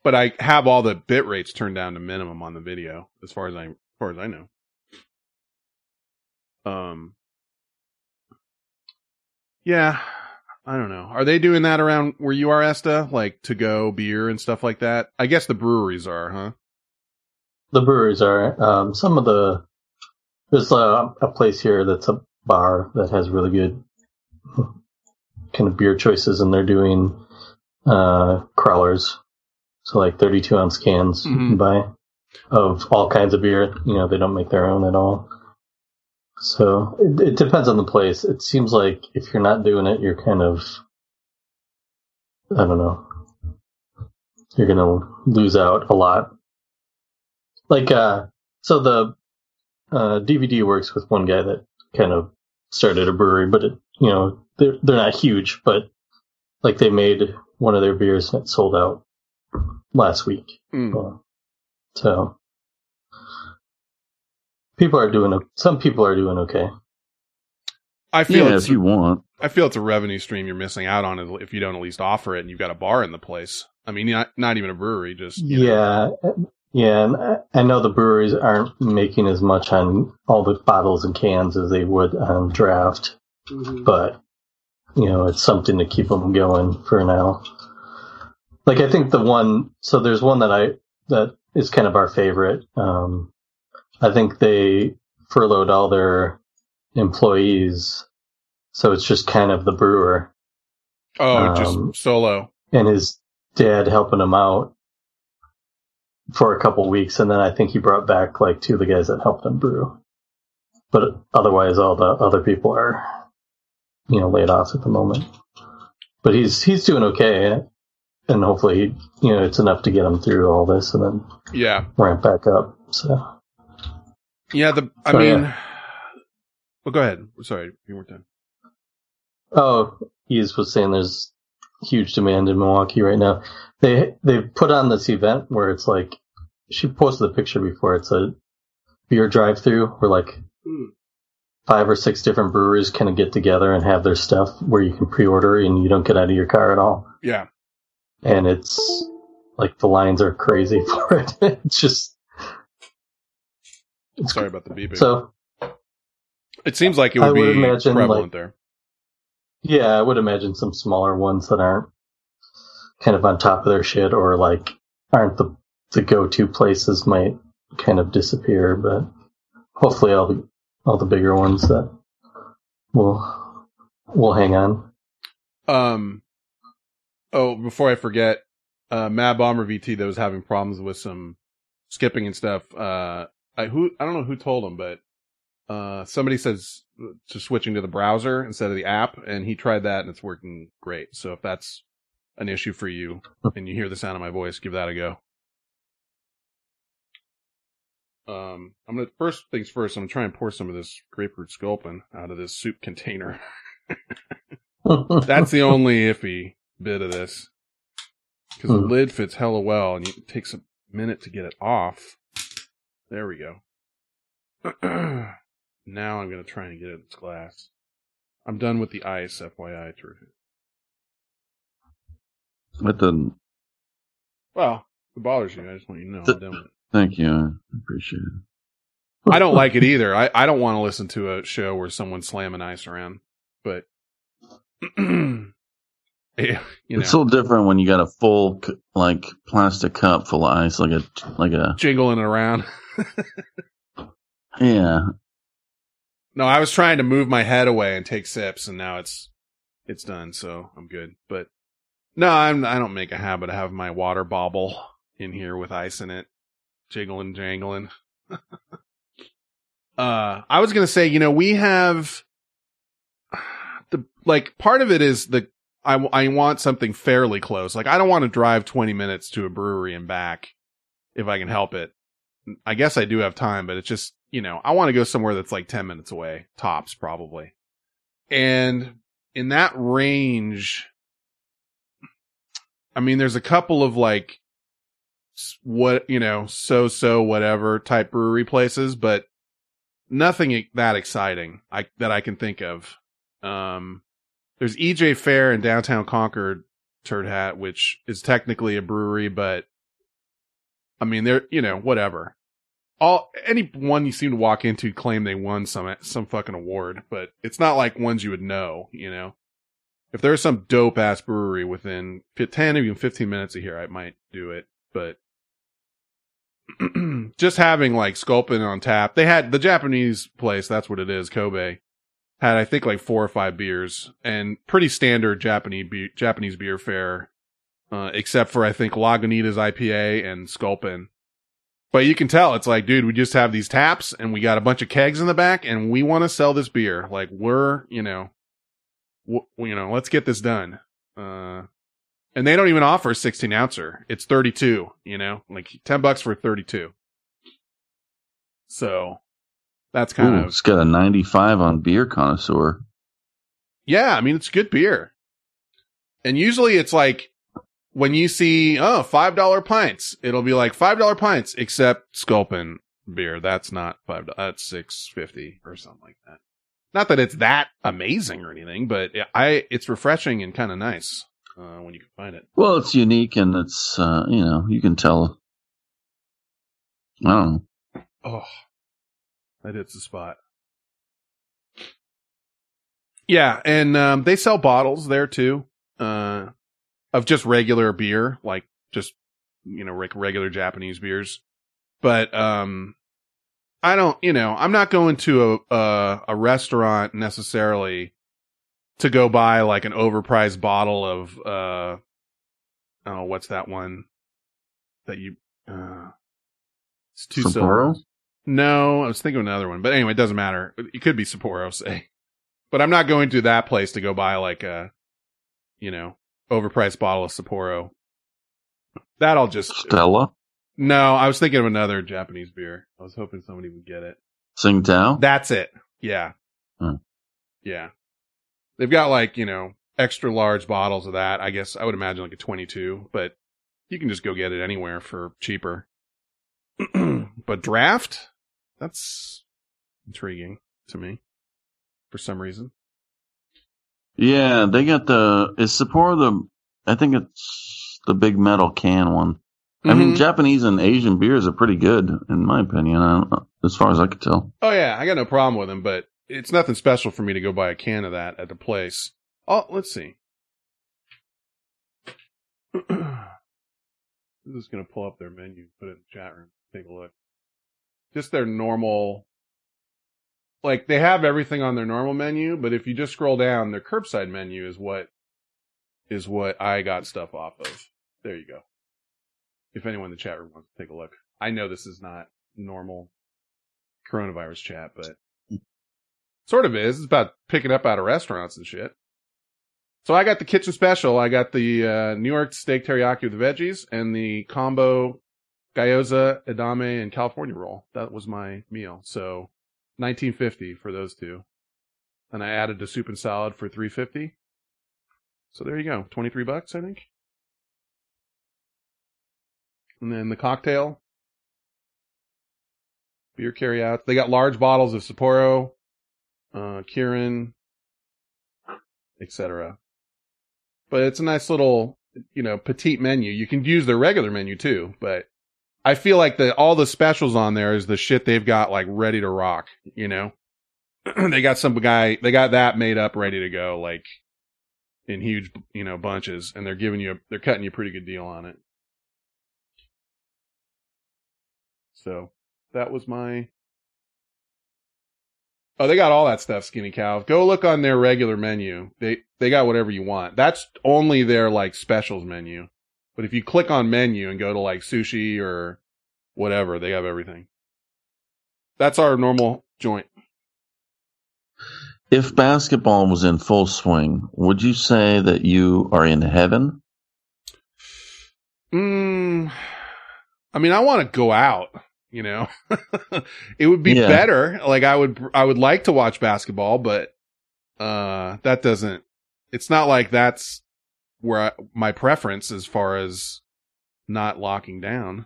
but I have all the bit rates turned down to minimum on the video, as far as I as far as I know. Um. Yeah, I don't know. Are they doing that around where you are, Esta? Like to go beer and stuff like that? I guess the breweries are, huh? The breweries are. Um, some of the there's a, a place here that's a bar that has really good kind of beer choices, and they're doing uh, crowlers, so like 32 ounce cans you Mhm. can buy of all kinds of beer. You know, they don't make their own at all. So it, it depends on the place. It seems like if you're not doing it, you're kind of I don't know. You're gonna lose out a lot. Like uh so the uh DVD works with one guy that kind of started a brewery, but it you know, they're they're not huge, but like they made one of their beers and it sold out last week. Mm. Uh, So people are doing o- some people are doing okay. I feel Yeah, it's if you want. I feel it's a revenue stream you're missing out on if you don't at least offer it and you've got a bar in the place. I mean, not not even a brewery, just you know. Yeah, yeah, and I- I know the breweries aren't making as much on all the bottles and cans as they would on draft, but you know it's something to keep them going for now. Like I think the one, so there's one that I that is kind of our favorite. Um, I think they furloughed all their employees, so it's just kind of the brewer Oh, um, just solo. and his dad helping him out for a couple weeks, and then I think he brought back like two of the guys that helped him brew. But otherwise, all the other people are, you know, laid off at the moment. But he's he's doing okay, and hopefully, you know, it's enough to get him through all this and then Yeah, ramp back up. So yeah. The I So, mean, yeah. well, go ahead. Sorry, you weren't done. Oh, he was saying there's huge demand in Milwaukee right now. They they put on this event where it's like she posted a picture before. It's a beer drive through where like Hmm. Five or six different breweries kind of get together and have their stuff where you can pre-order and you don't get out of your car at all. Yeah, And it's like the lines are crazy *laughs* for it. it's just it's sorry about the beeping. so it seems like it would would be imagine, prevalent like- there. Yeah, I would imagine some smaller ones that aren't kind of on top of their shit or like aren't the the go to places might kind of disappear, but hopefully all the all the bigger ones that will will hang on. Um. Oh, before I forget, uh, Mad Bomber VT that was having problems with some skipping and stuff. Uh, I who I don't know who told him, but uh, somebody says to switching to the browser instead of the app, and he tried that and it's working great. So if that's an issue for you and you hear the sound of my voice, give that a go. Um, I'm gonna first things first. I'm gonna try and pour some of this grapefruit sculpin out of this soup container. That's the only iffy bit of this. Because the Hmm. lid fits hella well and it takes a minute to get it off. There we go. *clears throat* now I'm to try and get it in its glass. I'm done with the ice, FYI. Terrific. With the Well, it bothers you, I just want you to know The- I'm done with it. thank you, I appreciate it. I don't like it either. I, I don't want to listen to a show where someone's slamming ice around. But, *clears throat* yeah, you know, It's so different when you got a full like plastic cup full of ice, like a like a jiggling it around. *laughs* yeah. No, I was trying to move my head away and take sips, and now it's it's done, so I'm good. But no, I'm I don't make a habit of having my water bobble in here with ice in it, jiggling, jangling. *laughs* uh, I was gonna say, you know, we have *sighs* the like part of it is the I I want something fairly close. Like I don't want to drive 20 minutes to a brewery and back if I can help it. I guess I do have time, but it's just, you know, I want to go somewhere that's like 10 minutes away, tops probably. And in that range, I mean, there's a couple of like, what, you know, so so whatever type brewery places, but nothing that exciting I, that I can think of. Um, there's EJ Phair in downtown Concord, Turd Hat, which is technically a brewery, but I mean, they're, you know, whatever. All, anyone you seem to walk into claim they won some, some fucking award, but it's not like ones you would know, you know? If there's some dope ass brewery within 10 even 15 minutes of here, I might do it, but *clears throat* just having like Sculpin on tap, they had the Japanese place, that's what it is, Kobe, had I think like four or five beers and pretty standard Japanese Japanese beer fare, uh, except for I think Lagunitas IPA and Sculpin. But you can tell it's like, dude, we just have these taps and we got a bunch of kegs in the back and we want to sell this beer. Like we're, you know, w- you know, let's get this done. Uh, and they don't even offer a 16 ouncer. It's 32, you know, like 10 bucks for 32. So that's kind Ooh, of, it's got a 95 on Beer Connoisseur. yeah, I mean, it's good beer. And usually it's like when you see, oh, $5 pints, it'll be like $5 pints, except Sculpin beer. That's not five. That's six fifty or something like that. Not that it's that amazing or anything, but I, it's refreshing and kind of nice, uh, when you can find it. Well, it's unique and it's, uh, you know, you can tell. I don't know. Oh, that hits the spot. Yeah, and um, they sell bottles there too, uh, of just regular beer, like just you know like regular Japanese beers. But um, I don't, you know, I'm not going to a a, a restaurant necessarily to go buy like an overpriced bottle of uh, oh, what's that one that you uh, it's two Sapporo? No, I was thinking of another one, but anyway, it doesn't matter. It could be Sapporo, *laughs* say. But I'm not going to that place to go buy like a, you know, overpriced bottle of Sapporo. That'll just Stella, no. I was thinking of another Japanese beer. I was hoping somebody would get it. Tsingtao. That's it. Yeah, Hmm. yeah. They've got like you know extra large bottles of that. I guess I would imagine like a 22, but you can just go get it anywhere for cheaper. *clears throat* but draft, that's intriguing to me for some reason. Yeah, they got the, is Sapporo the, I think it's the big metal can one. I mean, Mhm. Japanese and Asian beers are pretty good, in my opinion, as far as I could tell. oh yeah, I got no problem with them, but it's nothing special for me to go buy a can of that at the place. Oh, let's see. *clears throat* I'm just gonna pull up their menu, put it in the chat room, take a look. Just their normal, like they have everything on their normal menu, but if you just scroll down, their curbside menu is what is what I got stuff off of. There you go. If anyone in the chat room wants to take a look, I know this is not normal coronavirus chat, but sort of is. It's about picking up out of restaurants and shit. So I got the kitchen special. I got the uh, New York steak teriyaki with veggies and the combo gyoza, edamame, and California roll. That was my meal. So 1950 for those two. And I added the soup and salad for 350. So there you go. 23 bucks, I think. And then the cocktail. Beer carry out. They got large bottles of Sapporo, uh, Kirin, etc. But it's a nice little, you know, petite menu. You can use their regular menu too, but I feel like the all the specials on there is the shit they've got like ready to rock, you know. *clears throat* they got some guy, they got that made up ready to go like in huge, you know, bunches and they're giving you a, they're cutting you a pretty good deal on it. So, that was my Oh, they got all that stuff, Skinny Cow. Go look on their regular menu. They they got whatever you want. That's only their like specials menu. But if you click on menu and go to like sushi or whatever, they have everything. That's our normal joint. If basketball was in full swing, would you say that you are in heaven? Mm, I mean, I want to go out. You know, *laughs* it would be Yeah. better. Like I would, I would like to watch basketball, but uh, that doesn't. It's not like that's where I, my preference as far as not locking down.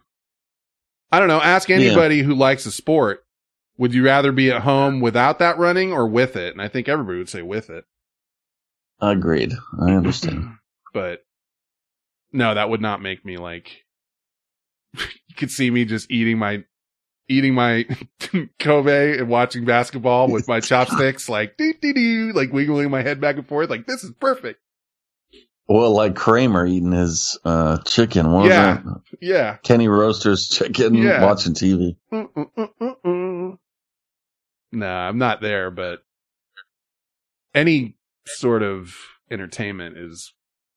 I don't know. Ask anybody who likes a sport. Would you rather be at home without that running or with it? And I think everybody would say with it. Agreed. I understand. *clears throat* but no, that would not make me like. *laughs* you could see me just eating my, eating my *laughs* Kobe and watching basketball with my *laughs* chopsticks, like doo doo doo, like wiggling my head back and forth, like this is perfect. Well, like Kramer eating his uh, chicken. What Yeah. Yeah. Kenny Roaster's chicken Yeah. watching TV. Nah, I'm not there, but any sort of entertainment is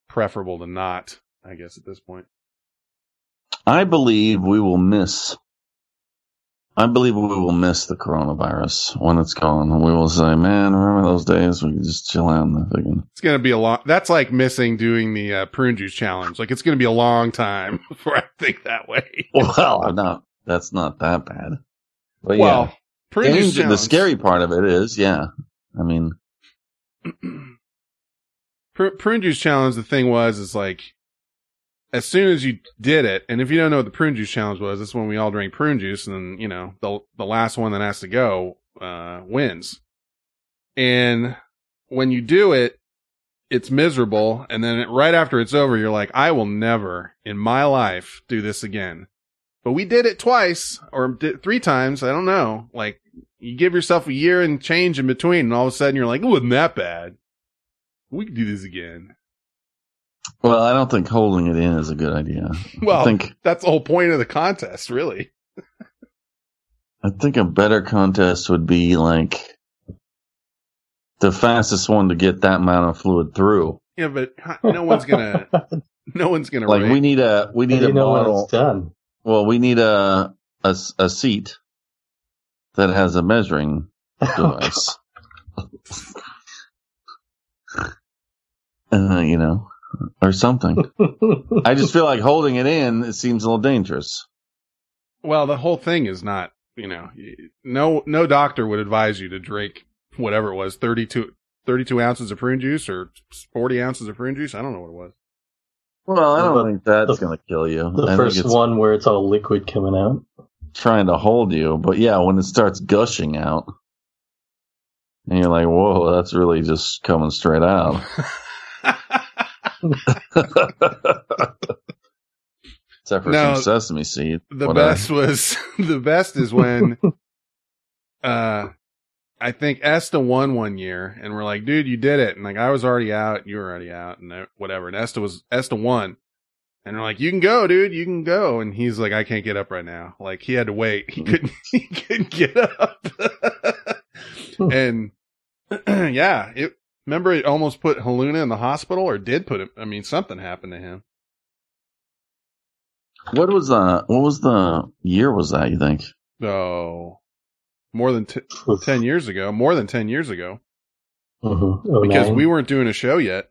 preferable to not, I guess, at this point. I believe we will miss. I believe we will miss the coronavirus when it's gone. We will say, man, remember those days we could just chill out in the friggin' It's going to be a long, that's like missing doing the uh, prune juice challenge. Like it's going to be a long time *laughs* before I think that way. *laughs* Well, no, that's not that bad. But well, yeah, prune juice Danger- the scary part of it is, yeah. I mean, *clears throat* Pr- prune juice challenge, the thing was, is like, as soon as you did it, and if you don't know what the prune juice challenge was, that's when we all drink prune juice, and then, you know, the, the last one that has to go, uh, wins. And when you do it, it's miserable, and then right after it's over, you're like, I will never in my life do this again. But we did it twice, or three times, I don't know. Like, you give yourself a year and change in between, and all of a sudden you're like, it wasn't that bad. We can do this again. Well, I don't think holding it in is a good idea. Well, I think that's the whole point of the contest, really. I think a better contest would be like the fastest one to get that amount of fluid through. Yeah, but no one's gonna, *laughs* no one's gonna Like rate. we need a we need do a you know when bottle. done? Well, we need a, a a seat that has a measuring *laughs* device. uh, you know, or something. I just feel like holding it in. It seems a little dangerous. well, the whole thing is not, you know, no, no doctor would advise you to drink whatever it was, 32, 32 ounces of prune juice or 40 ounces of prune juice. I don't know what it was. Well, I don't The- think that's going to kill you. the I first think it's one where it's all liquid coming out. trying to hold you, but yeah, when it starts gushing out, and you're like, "Whoa, that's really just coming straight out." *laughs* *laughs* Except for No, some sesame seed. the whatever. best was *laughs* the best is when *laughs* uh I think Esta won one year and we're like, dude, you did it. And like I was already out, you were already out and whatever. And Esta was Esta won. And we're like, you can go, dude, you can go. And he's like, I can't get up right now. Like he had to wait. He couldn't he couldn't get up. and *clears throat* yeah, it remember it almost put Haluna in the hospital or did put him I mean something happened to him. What was the what was the year? Was that you think? Oh. More than t- 10 years ago, more than 10 years ago, Mm-hmm. because we weren't doing a show yet.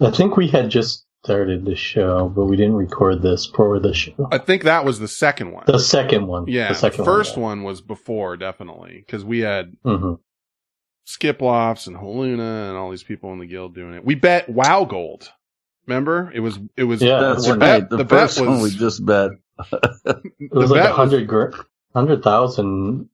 I think we had just started the show, but we didn't record this for the show. I think that was the second one. The second one. yeah, The second first one. one was before, definitely, because we had hmm Skip Lofts and Haluna and all these people in the guild doing it. We bet Wow Gold. Remember? It was, it was, Yeah. That's the right. bet- the, the bet first one we just bet. It was like a hundred gr- hundred thousand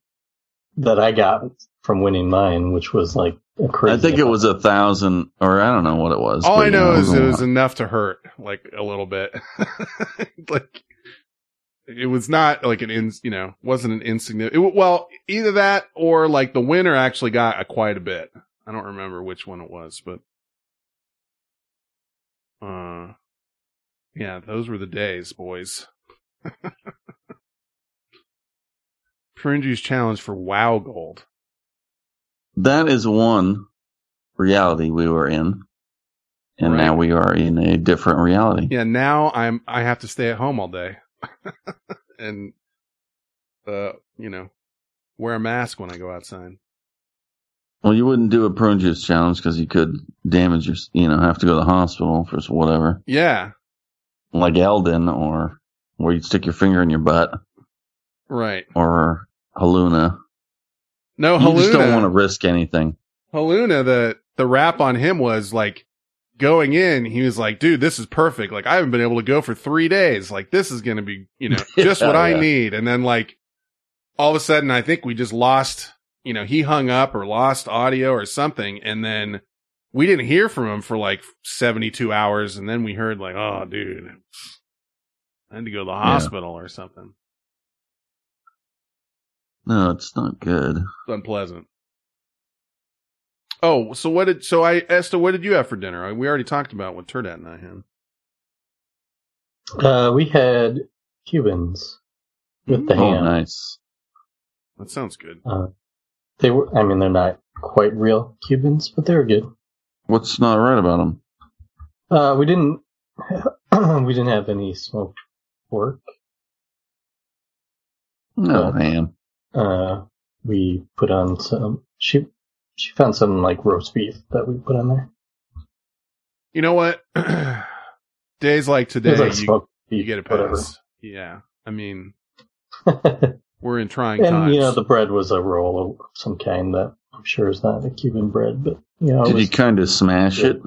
that I got from winning mine, which was like a crazy. I think it was a thousand, or I don't know what it was. all I you know is a it was enough to hurt, like, a little bit. *laughs* like, it was not like an in, you know, wasn't an insignificant. Well, either that or like the winner actually got a quite a bit. I don't remember which one it was, but uh, yeah, those were the days, boys. *laughs* Prune Juice Challenge for WoW Gold. That is one reality we were in, and Right. now we are in a different reality. Yeah, now I'm I have to stay at home all day, *laughs* and uh, you know, wear a mask when I go outside. Well, you wouldn't do a prune juice challenge because you could damage your, you know, have to go to the hospital for whatever, Yeah, like Eldon or where you stick your finger in your butt, Right. or Haluna. No, You just don't want to risk anything. Haluna, the the rap on him was like going in. He was like, "Dude, this is perfect. Like I haven't been able to go for three days. Like this is gonna be, you know, *laughs* just what I Yeah. need." And then like all of a sudden, I think we just lost. You know, he hung up or lost audio or something, and then we didn't hear from him for like seventy two hours. And then we heard like, "Oh, dude, I had to go to the hospital or something." No, it's not good. It's unpleasant. Oh, so what did so I Esther, what did you have for dinner? We already talked about what Turd Hat and I had. Uh, we had Cubans with the Oh, ham. nice. That sounds good. Uh, they were, I mean, they're not quite real Cubans, but they were good. What's not right about them? Uh, we didn't, *clears throat* we didn't have any smoked pork. No Uh, ham. Uh, we put on some, she, she found some like roast beef that we put on there. You know what? *clears throat* Days like today, like you, smoked you get a whatever. Yeah, I mean, *laughs* we're in trying and times. you know, the bread was a roll of some kind that I'm sure is not a Cuban bread, but you know, it Did was, you kind of smash it?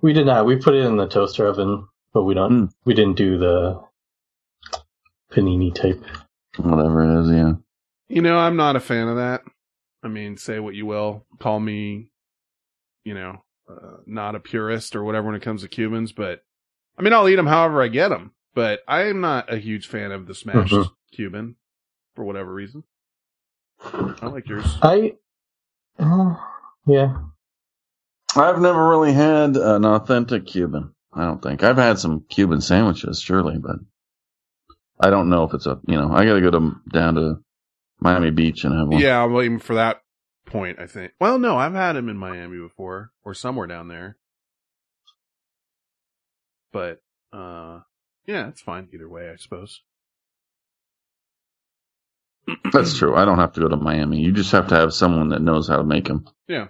we did not. We put it in the toaster oven, but we don't. Hmm. We didn't do the panini type. Whatever it is, yeah. You know, I'm not a fan of that. I mean, say what you will, call me, you know, uh, not a purist or whatever when it comes to Cubans, but I mean, I'll eat them however I get them. But I am not a huge fan of the smashed Mhm. Cuban for whatever reason. I like yours. I, uh, yeah, I've never really had an authentic Cuban. I don't think. I've had some Cuban sandwiches, surely, but I don't know if it's a, you know, I got to go to down to Miami Beach and have one. Yeah, I'm waiting for that point. I think. Well, no, I've had him in Miami before or somewhere down there. But uh, yeah, it's fine either way, I suppose. That's true. I don't have to go to Miami. You just have to have someone that knows how to make them. Yeah.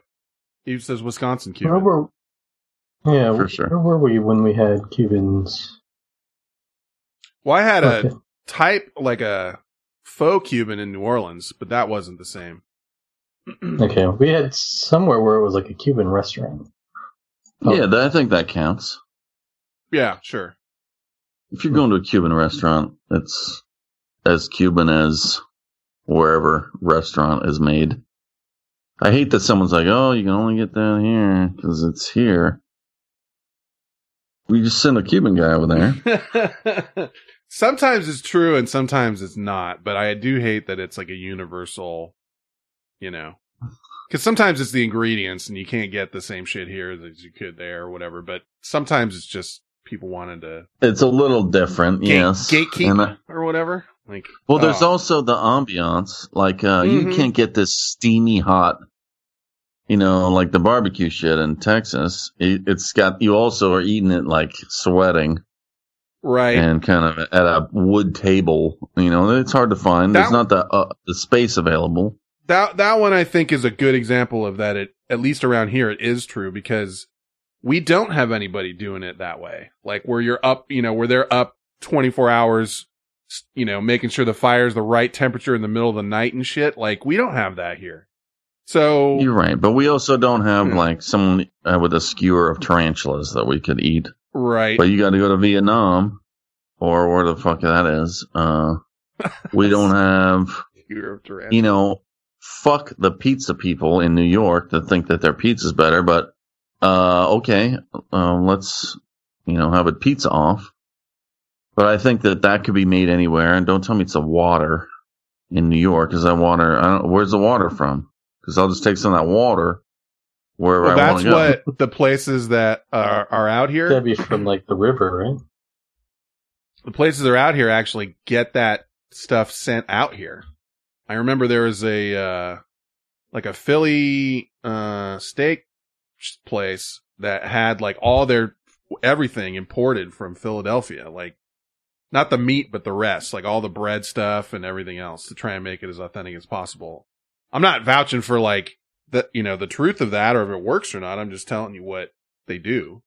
He says Wisconsin where Cuban. were? Yeah, For sure. Where were we when we had Cubans? Well, I had a Okay. type like a faux Cuban in New Orleans, but that wasn't the same. *clears throat* Okay, we had somewhere where it was like a Cuban restaurant. Oh. Yeah, I think that counts. yeah, sure. If you're going to a Cuban restaurant, it's as Cuban as wherever restaurant is made. I hate that someone's like, "Oh, you can only get that here because it's here." We just send a Cuban guy over there. *laughs* sometimes it's true and sometimes it's not, but I do hate that it's like a universal, you know, *sighs* because sometimes it's the ingredients and you can't get the same shit here as you could there or whatever. But sometimes it's just people wanted to It's a little different, gate, yes. gatekeep uh, or whatever. Like, well, there's oh, also the ambiance. Like, uh, you Mhm. can't get this steamy hot, you know, like the barbecue shit in Texas. It, it's got, you also are eating it like sweating right. and kind of at a wood table. You know, it's hard to find. There's not the, uh, the space available. that that one I think is a good example of that. It at least around here it is true because we don't have anybody doing it that way. Like where you're up, you know, where they're up 24 hours, you know, making sure the fire's the right temperature in the middle of the night and shit. Like we don't have that here. So You're right. But we also don't have Yeah. like someone uh, with a skewer of tarantulas that we could eat. Right, But you got to go to Vietnam or where the fuck that is. Uh, we don't *laughs* have, You're a tyrann. you know, fuck the pizza people in New York that think that their pizza's better. But, uh, okay, uh, let's, you know, have a pizza off. But I think that that could be made anywhere. And don't tell me it's a water in New York because that water, I don't, where's the water from? Because I'll just take some of that water wherever well, I want that's to go. what the places that are are out here. That'd be from like the river, right? the places that are out here actually get that stuff sent out here. I remember there was a uh like a Philly uh steak place that had like all their everything imported from Philadelphia, like not the meat but the rest, like all the bread stuff and everything else to try and make it as authentic as possible. I'm not vouching for like the you know the truth of that or if it works or not. I'm just telling you what they do.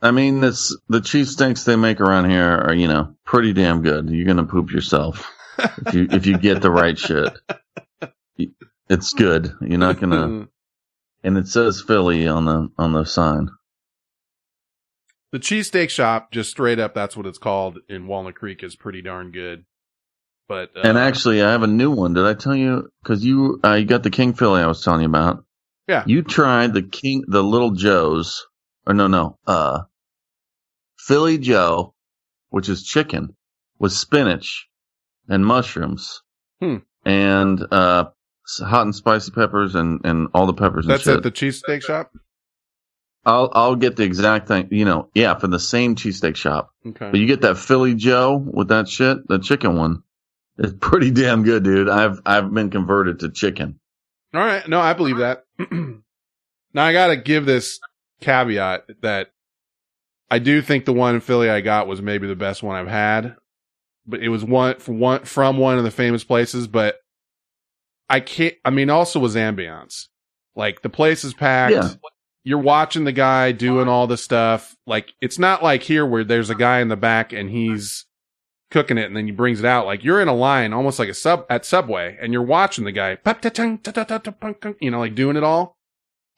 I mean, this the cheesesteaks they make around here are you know pretty damn good. You're gonna poop yourself if you if you get the right shit. *laughs* It's good. You're not gonna. *laughs* And it says Philly on the on the sign. the cheesesteak shop, just straight up, that's what it's called in Walnut Creek, is pretty darn good. But uh, And actually, I have a new one. Did I tell you? Because you uh, you got the King Philly I was telling you about. Yeah. You tried the King, the Little Joe's, or no, no, uh, Philly Joe, which is chicken with spinach and mushrooms, Hmm. and uh, hot and spicy peppers and and all the peppers and that's at the cheesesteak shop. I'll I'll get the exact thing. You know, yeah, from the same cheesesteak shop. Okay. But you get that Philly Joe with that shit, the chicken one. It's pretty damn good, dude. I've I've been converted to chicken. All right. No, I believe that. *clears throat* now I got to give this caveat that I do think the one in Philly I got was maybe the best one I've had, but it was one from one from one of the famous places. But I can't. I mean, also was ambiance. Like the place is packed. Yeah. You're watching the guy doing all the stuff. Like it's not like here where there's a guy in the back and he's cooking it and then he brings it out. Like you're in a line, almost like a sub at Subway, and you're watching the guy, you know, like doing it all.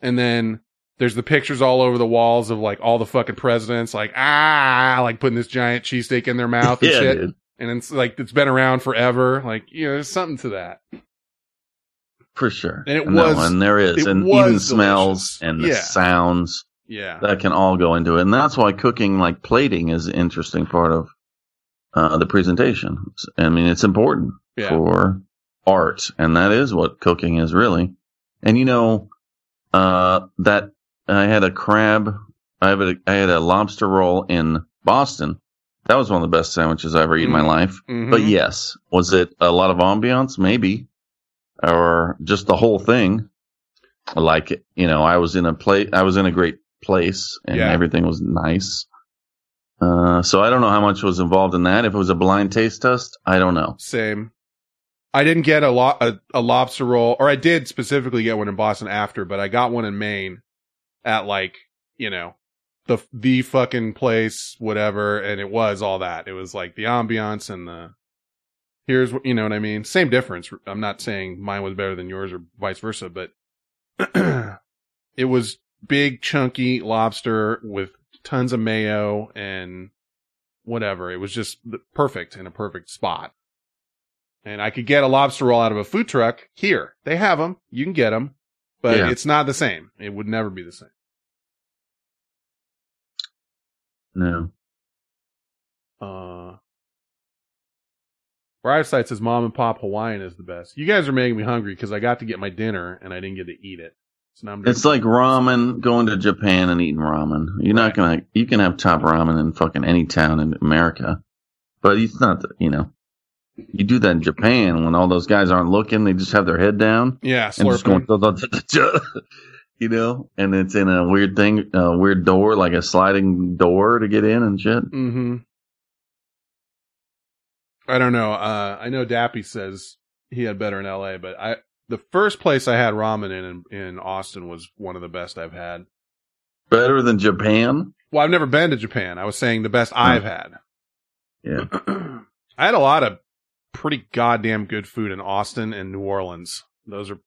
And then there's the pictures all over the walls of like all the fucking presidents, like ah, like putting this giant cheesesteak in their mouth and yeah, shit. dude, And it's like it's been around forever. Like you know, there's something to that. for sure. And it No, was- and there is, and even smells and the Yeah. sounds Yeah. that can all go into it, and that's why cooking, like plating, is an interesting part of uh, the presentation. I mean, it's important Yeah. for art, and that is what cooking is really. And you know, uh, that I had a crab, I have a, I had a lobster roll in Boston. That was one of the best sandwiches I ever eaten in my Mm. life. Mhm. But yes, was it a lot of ambiance? Maybe, or just the whole thing. Like you know, I was in a place, I was in a great place, and Yeah. everything was nice. Uh, so I don't know how much was involved in that. If it was a blind taste test, I don't know. Same. I didn't get a lot a, a lobster roll, or I did specifically get one in Boston after, but I got one in Maine at like you know the the fucking place, whatever, and it was all that. It was like the ambiance and the here's what you know what I mean. Same difference. I'm not saying mine was better than yours or vice versa, but *clears throat* it was big chunky lobster with tons of mayo and whatever. It was just perfect in a perfect spot. And I could get a lobster roll out of a food truck here. They have them. You can get them, but Yeah. it's not the same. It would never be the same. No. Uh, Bright Side says mom and pop Hawaiian is the best. You guys are making me hungry because I got to get my dinner and I didn't get to eat it. It's like ramen, going to Japan and eating ramen. You're not gonna, you can have top ramen in fucking any town in America, but it's not, you know, you do that in Japan when all those guys aren't looking, they just have their head down yeah, and just going, *laughs* you know, and it's in a weird thing, a weird door, like a sliding door to get in and shit. Mm-hmm. I don't know. Uh, I know Dappy says he had better in L.A., but I the first place I had ramen in, in in Austin was one of the best I've had. Better than Japan. Well, I've never been to Japan. I was saying the best I've hmm. had. Yeah. *clears throat* I had a lot of pretty goddamn good food in Austin and New Orleans. Those are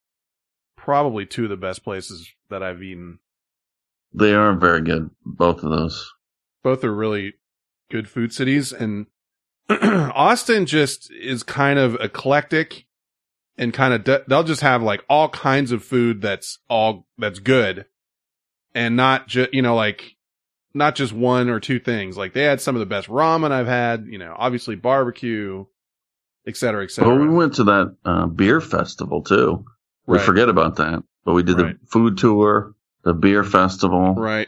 probably two of the best places that I've eaten. They are very good, both of those. Both are really good food cities and *clears throat* Austin just is kind of eclectic and kind of de- they'll just have like all kinds of food that's all that's good and not just you know like not just one or two things like they had some of the best ramen I've had you know obviously barbecue et cetera et cetera Well, we went to that uh, beer festival too. We Right. forget about that, but we did Right. the food tour, the beer festival, right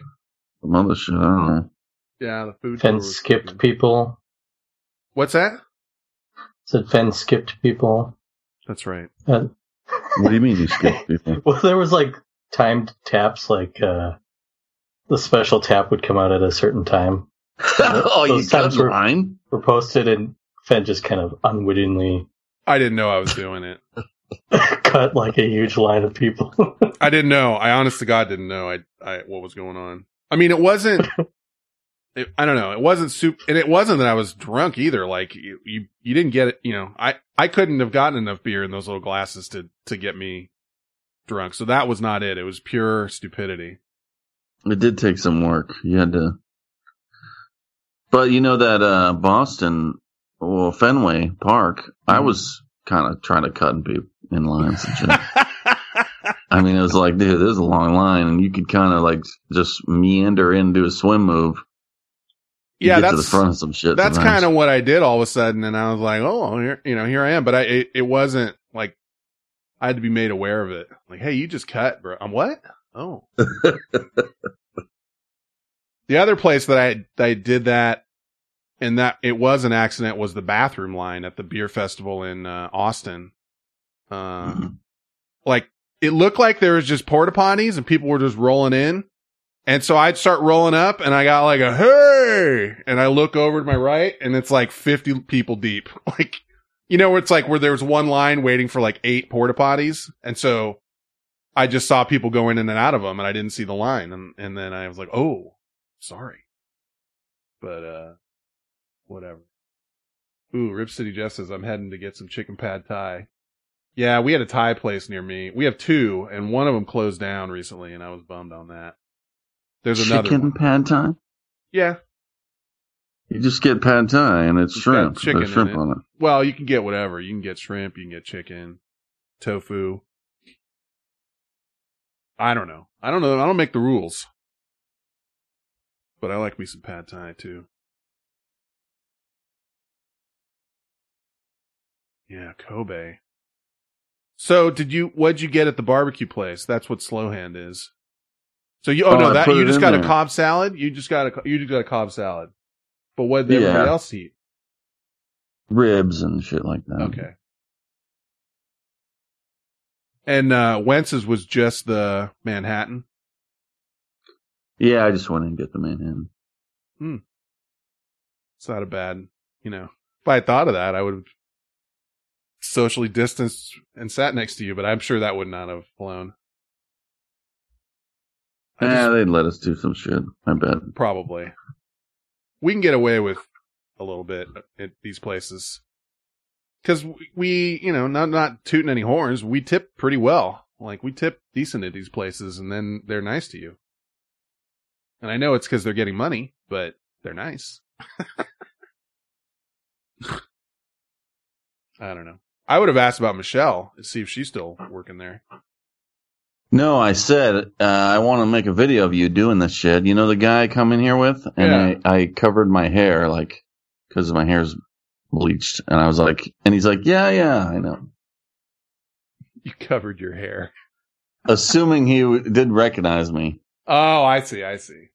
some other shit. I don't know. yeah the food tour Fen was- skipped people. what's that Said Fenn skipped people. That's right And, What do you mean you skipped people? *laughs* well, there was like timed taps, like uh, the special tap would come out at a certain time. *laughs* oh, you Those got times were- mine? Were posted, and Fen just kind of unwittingly I didn't know I was doing it *laughs* cut like a huge line of people. I didn't know. I honest to God didn't know I, I what was going on. I mean, it wasn't it, I don't know. It wasn't soup, and it wasn't that I was drunk either. Like you, you, you didn't get it. You know, I, I couldn't have gotten enough beer in those little glasses to, to get me drunk. So that was not it. It was pure stupidity. It did take some work. You had to, but you know that uh, Boston, well, Fenway Park. I Mhm. was kind of trying to cut in people in lines and shit. I mean, it was like, dude, this is a long line, and you could kind of like just meander into a swim move. Yeah, to the that's front of some shit. that's kind of what I did all of a sudden, and I was like, oh, here, you know, here I am. But I, it, it wasn't like I had to be made aware of it. Like, hey, you just cut, bro. I'm what? Oh. *laughs* the other place that I I did that, and that it was an accident was the bathroom line at the beer festival in uh, Austin. Uh, Mhm. like it looked like there was just porta potties and people were just rolling in. And so I'd start rolling up and I got like a hey, and I look over to my right and it's like 50 people deep. *laughs* Like, you know, it's like where there's one line waiting for like eight porta potties. And so I just saw people going in and out of them and I didn't see the line. And, and then I was like, oh, sorry. But, uh, whatever. Ooh, Rip City Jeff says I'm heading to get some chicken pad thai. Yeah, we had a Thai place near me. We have two, and one of them closed down recently, and I was bummed on that. There's another chicken pad thai. Yeah. You just get pad thai and it's It's shrimp. chicken shrimp it. on it. Well, you can get whatever. You can get shrimp. You can get chicken, tofu. I don't know. I don't know. I don't make the rules. But I like me some pad thai too. Yeah, Kobe. So did you, what'd you get at the barbecue place? That's what slow hand is. So you, oh, Oh, no, that, you just got a there. Cobb salad? You just got a, you just got a Cobb salad. But what did Yeah. everybody else eat? Ribs and shit like that. Okay. And uh Wentz's was just the Manhattan. Yeah, I just went and get the Manhattan. Hmm. It's not a bad, you know. If I thought of that, I would have socially distanced and sat next to you, but I'm sure that would not have flown. I Yeah, just- eh, they'd let us do some shit. I bet. probably. We can get away with a little bit at these places. Cause we, you know, not, not tooting any horns, we tip pretty well. Like we tip decent at these places and then they're nice to you. And I know it's cause they're getting money, but they're nice. *laughs* I don't know. I would have asked about Michelle to see if she's still working there. No, I said uh, I want to make a video of you doing this shit. You know the guy I come in here with, and Yeah. I, I covered my hair like because my hair's bleached, and I was like, and he's like, yeah, yeah, I know. You covered your hair. *laughs* Assuming he w- did recognize me, Oh, I see. I see.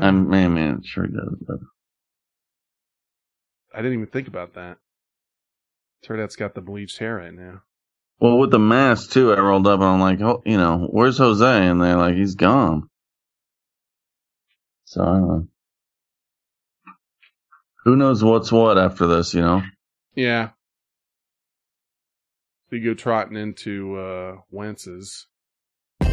I'm *clears throat* man, man, sure he does. But I didn't even think about that. Turd Hat's got the bleached hair right now. Well, with the mask too, I rolled up and I'm like, oh, you know, where's Jose? And they're like, he's gone. So I don't know. Who knows what's what after this? You know. Yeah. So you go trotting into uh Wentz's. May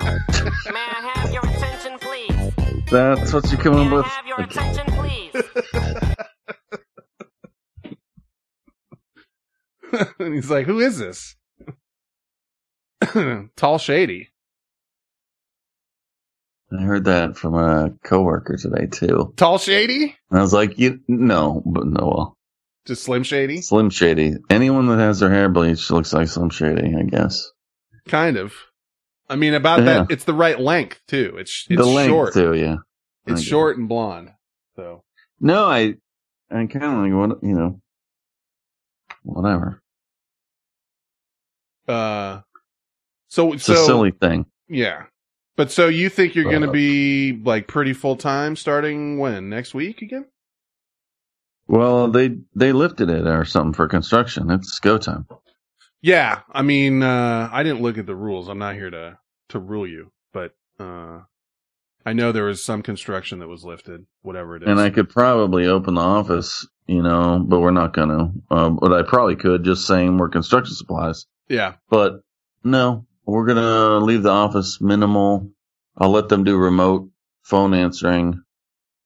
I have your attention, please? That's what you come May up I with. have your attention, please? *laughs* *laughs* and he's like, "Who is this?" *clears throat* Tall Shady. I heard that from a coworker today too. Tall Shady? And I was like, you no, but no, well, Just Slim Shady? Slim Shady. Anyone that has their hair bleached looks like Slim Shady, I guess. Kind of. I mean, about Yeah. that, it's the right length too. It's it's the length short. too, yeah. It's I short and blonde. So No, I, I kind of like what you know, whatever. Uh, so It's so a silly thing. yeah. But so you think you're going to Uh, be like pretty full time starting when next week again? Well, they they lifted it or something for construction. It's go time. Yeah, I mean, uh, I didn't look at the rules. I'm not here to to rule you, but uh, I know there was some construction that was lifted, whatever it is. And I could probably open the office, you know, but we're not gonna. Uh, but I probably could just saying we're construction supplies. Yeah, But no, we're gonna leave the office minimal I'll let them do remote phone answering.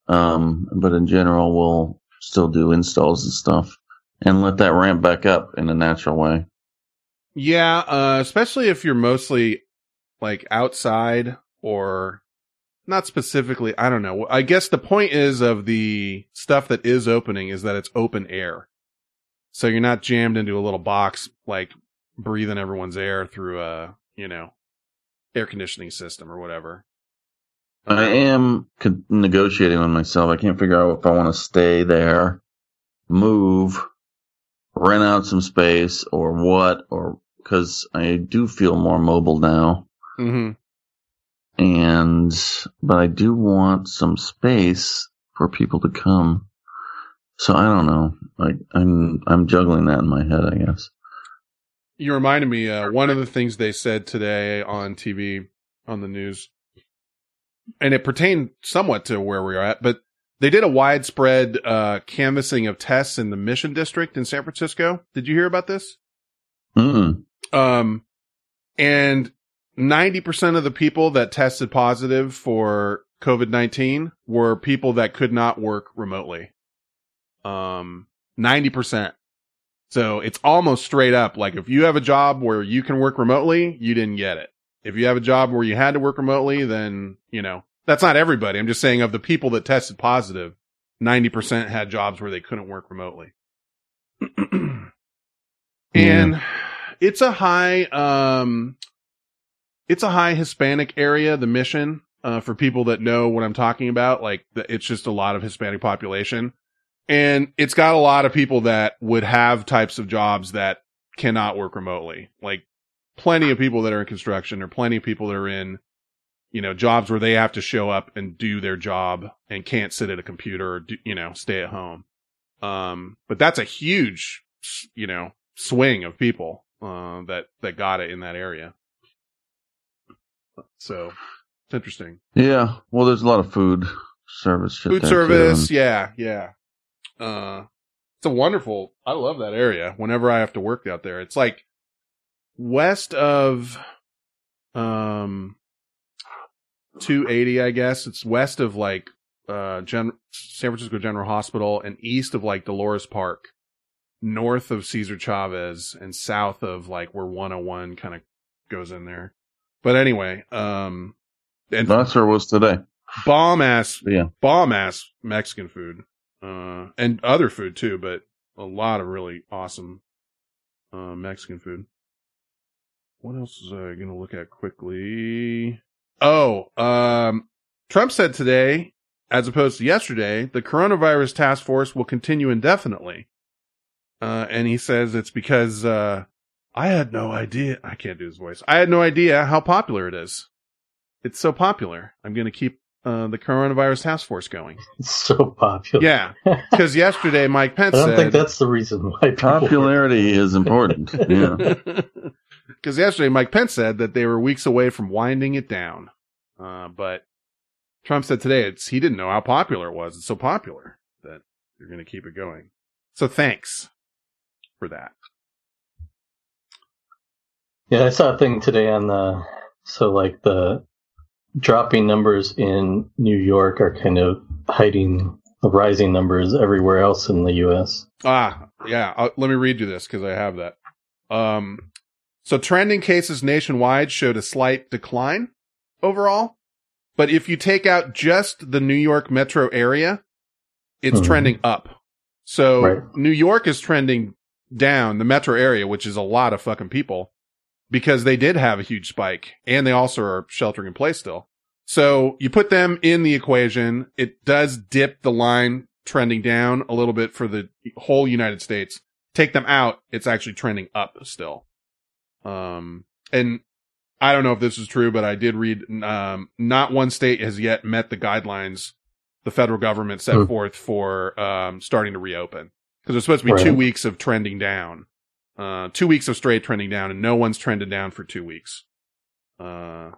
Um, but in general, we'll still do installs and stuff and let that ramp back up in a natural way. Yeah, uh, especially if you're mostly like outside or not specifically. I don't know. I guess the point is of the stuff that is opening is that it's open air. So you're not jammed into a little box, like breathing everyone's air through a, you know, air conditioning system or whatever. I am negotiating with myself. I can't figure out if I want to stay there, move, rent out some space, or what, or because I do feel more mobile now. hmm and but I do want some space for people to come. So I don't know. Like I'm I'm juggling that in my head, I guess. You reminded me, uh, one of the things they said today on TV, on the news, and it pertained somewhat to where we are at, but they did a widespread, uh, canvassing of tests in the Mission District in San Francisco. Did you hear about this? Mm-mm. Um, and 90% of the people that tested positive for COVID-19 were people that could not work remotely. Um, 90%. So it's almost straight up. Like if you have a job where you can work remotely, you didn't get it. If you have a job where you had to work remotely, then, you know, that's not everybody. I'm just saying of the people that tested positive, 90% had jobs where they couldn't work remotely. *clears throat* and it's a high, um, it's a high Hispanic area, the mission, uh, for people that know what I'm talking about. Like the, it's just a lot of Hispanic population and it's got a lot of people that would have types of jobs that cannot work remotely. Like plenty of people that are in construction or plenty of people that are in, you know, jobs where they have to show up and do their job and can't sit at a computer or, do, you know, stay at home. Um, but that's a huge, you know, swing of people, uh, that, that got it in that area. So it's interesting. Yeah. Well, there's a lot of food service Food too, service. and- Yeah. Yeah. Uh, it's a wonderful, I love that area whenever I have to work out there. It's like west of, um, 280, I guess. It's west of like, uh, Gen- San Francisco General Hospital and east of like Dolores Park, north of Cesar Chavez and south of like where 101 kind of goes in there. But anyway, um, and That's where it was today. bomb ass yeah. bomb ass Mexican food, uh, and other food too, but a lot of really awesome, uh, Mexican food. What else is I gonna look at quickly? Oh, um, Trump said today, as opposed to yesterday, the coronavirus task force will continue indefinitely. Uh, and he says it's because, uh, I had no idea. I can't do his voice. I had no idea how popular it is. It's so popular. I'm going to keep uh, the coronavirus task force going. It's so popular. Yeah, because yesterday Mike Pence *laughs* I don't said. think that's the reason why people Popularity is important. *laughs* Yeah. *laughs* Because yesterday Mike Pence said that they were weeks away from winding it down, uh, but Trump said today it's he didn't know how popular it was. It's so popular that you're going to keep it going. So thanks for that. Yeah, I saw a thing today on the so like the dropping numbers in New York are kind of hiding the rising numbers everywhere else in the U.S. Ah, yeah. i let me read you this because I have that. Um, so trending cases nationwide showed a slight decline overall, but if you take out just the New York metro area, it's Mhm. trending up. So Right. New York is trending down the metro area, which is a lot of fucking people because they did have a huge spike and they also are sheltering in place still. So you put them in the equation. It does dip the line trending down a little bit for the whole United States. Take them out. It's actually trending up still. Um, and I don't know if this is true, but I did read, um, not one state has yet met the guidelines the federal government set Hmm. forth for, um, starting to reopen. Cause it's supposed to be two weeks of trending down. Uh, two weeks of straight trending down and no one's trended down for two weeks. Uh,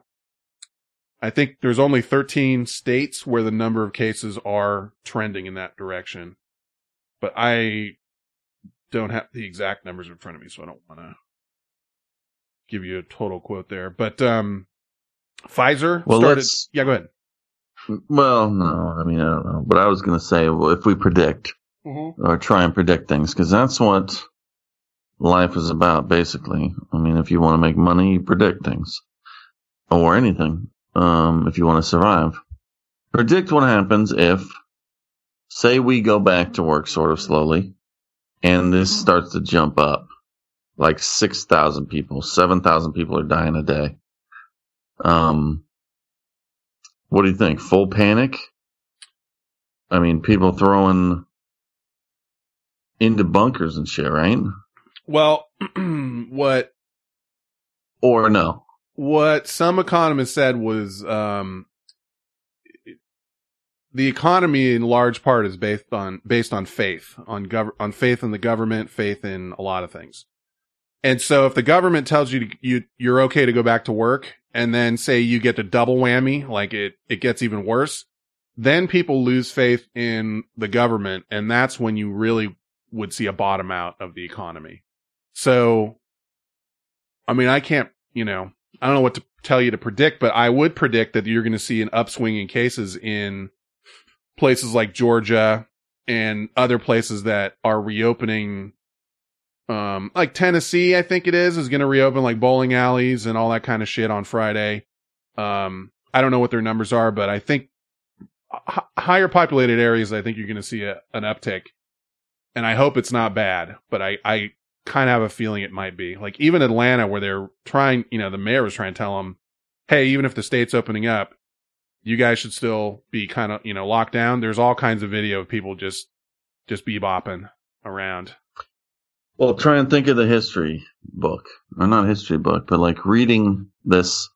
I think there's only 13 states where the number of cases are trending in that direction. But I don't have the exact numbers in front of me, so I don't want to give you a total quote there. But, um, Pfizer Well, started. let's- Yeah, go ahead. Well, no, I mean I don't know, but I was going to say, well, if we predict or try and predict things, because that's what life is about, basically. I mean, if you want to make money, you predict things, or anything. Um, if you want to survive, predict what happens if, say, we go back to work sort of slowly, and this starts to jump up, like six thousand people, seven thousand people are dying a day. Um, what do you think? Full panic? I mean, people throwing into bunkers and shit, right? Well, *clears throat* what Or no? What some economists said was um, the economy in large part is based on based on faith on gov- on faith in the government, faith in a lot of things. And so if the government tells you to, you you're okay to go back to work and then say you get the double whammy, like it it gets even worse, then people lose faith in the government and that's when you really would see a bottom out of the economy. So I mean, I can't, you know, I don't know what to tell you to predict, but I would predict that you're going to see an upswing in cases in places like Georgia and other places that are reopening. Um, like Tennessee, I think it is, is going to reopen like bowling alleys and all that kind of shit on Friday. Um, I don't know what their numbers are, but I think h- higher populated areas, I think you're going to see a, an uptick. And I hope it's not bad, but I, I kind of have a feeling it might be. Like even Atlanta, where they're trying, you know, the mayor was trying to tell them, hey, even if the state's opening up, you guys should still be kind of, you know, locked down. There's all kinds of video of people just, just bebopping around. Well, try and think of the history book, or not history book, but like reading this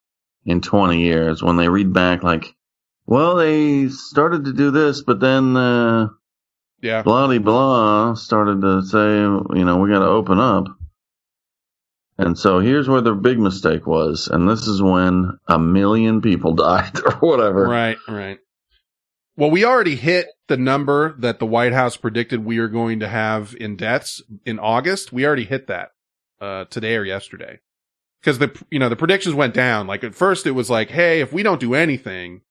in 20 years when they read back, like, well, they started to do this, but then, uh, Yeah. blah de blah started to say, you know, we got to open up. And so here's where the big mistake was. And this is when a million people *laughs* died or whatever. Right, right. Well, we already hit the number that the White House predicted we are going to have in deaths in August. We already hit that, uh, today or yesterday. Cause the, you know, the predictions went down. Like at first it was like, Hey, if we don't do anything,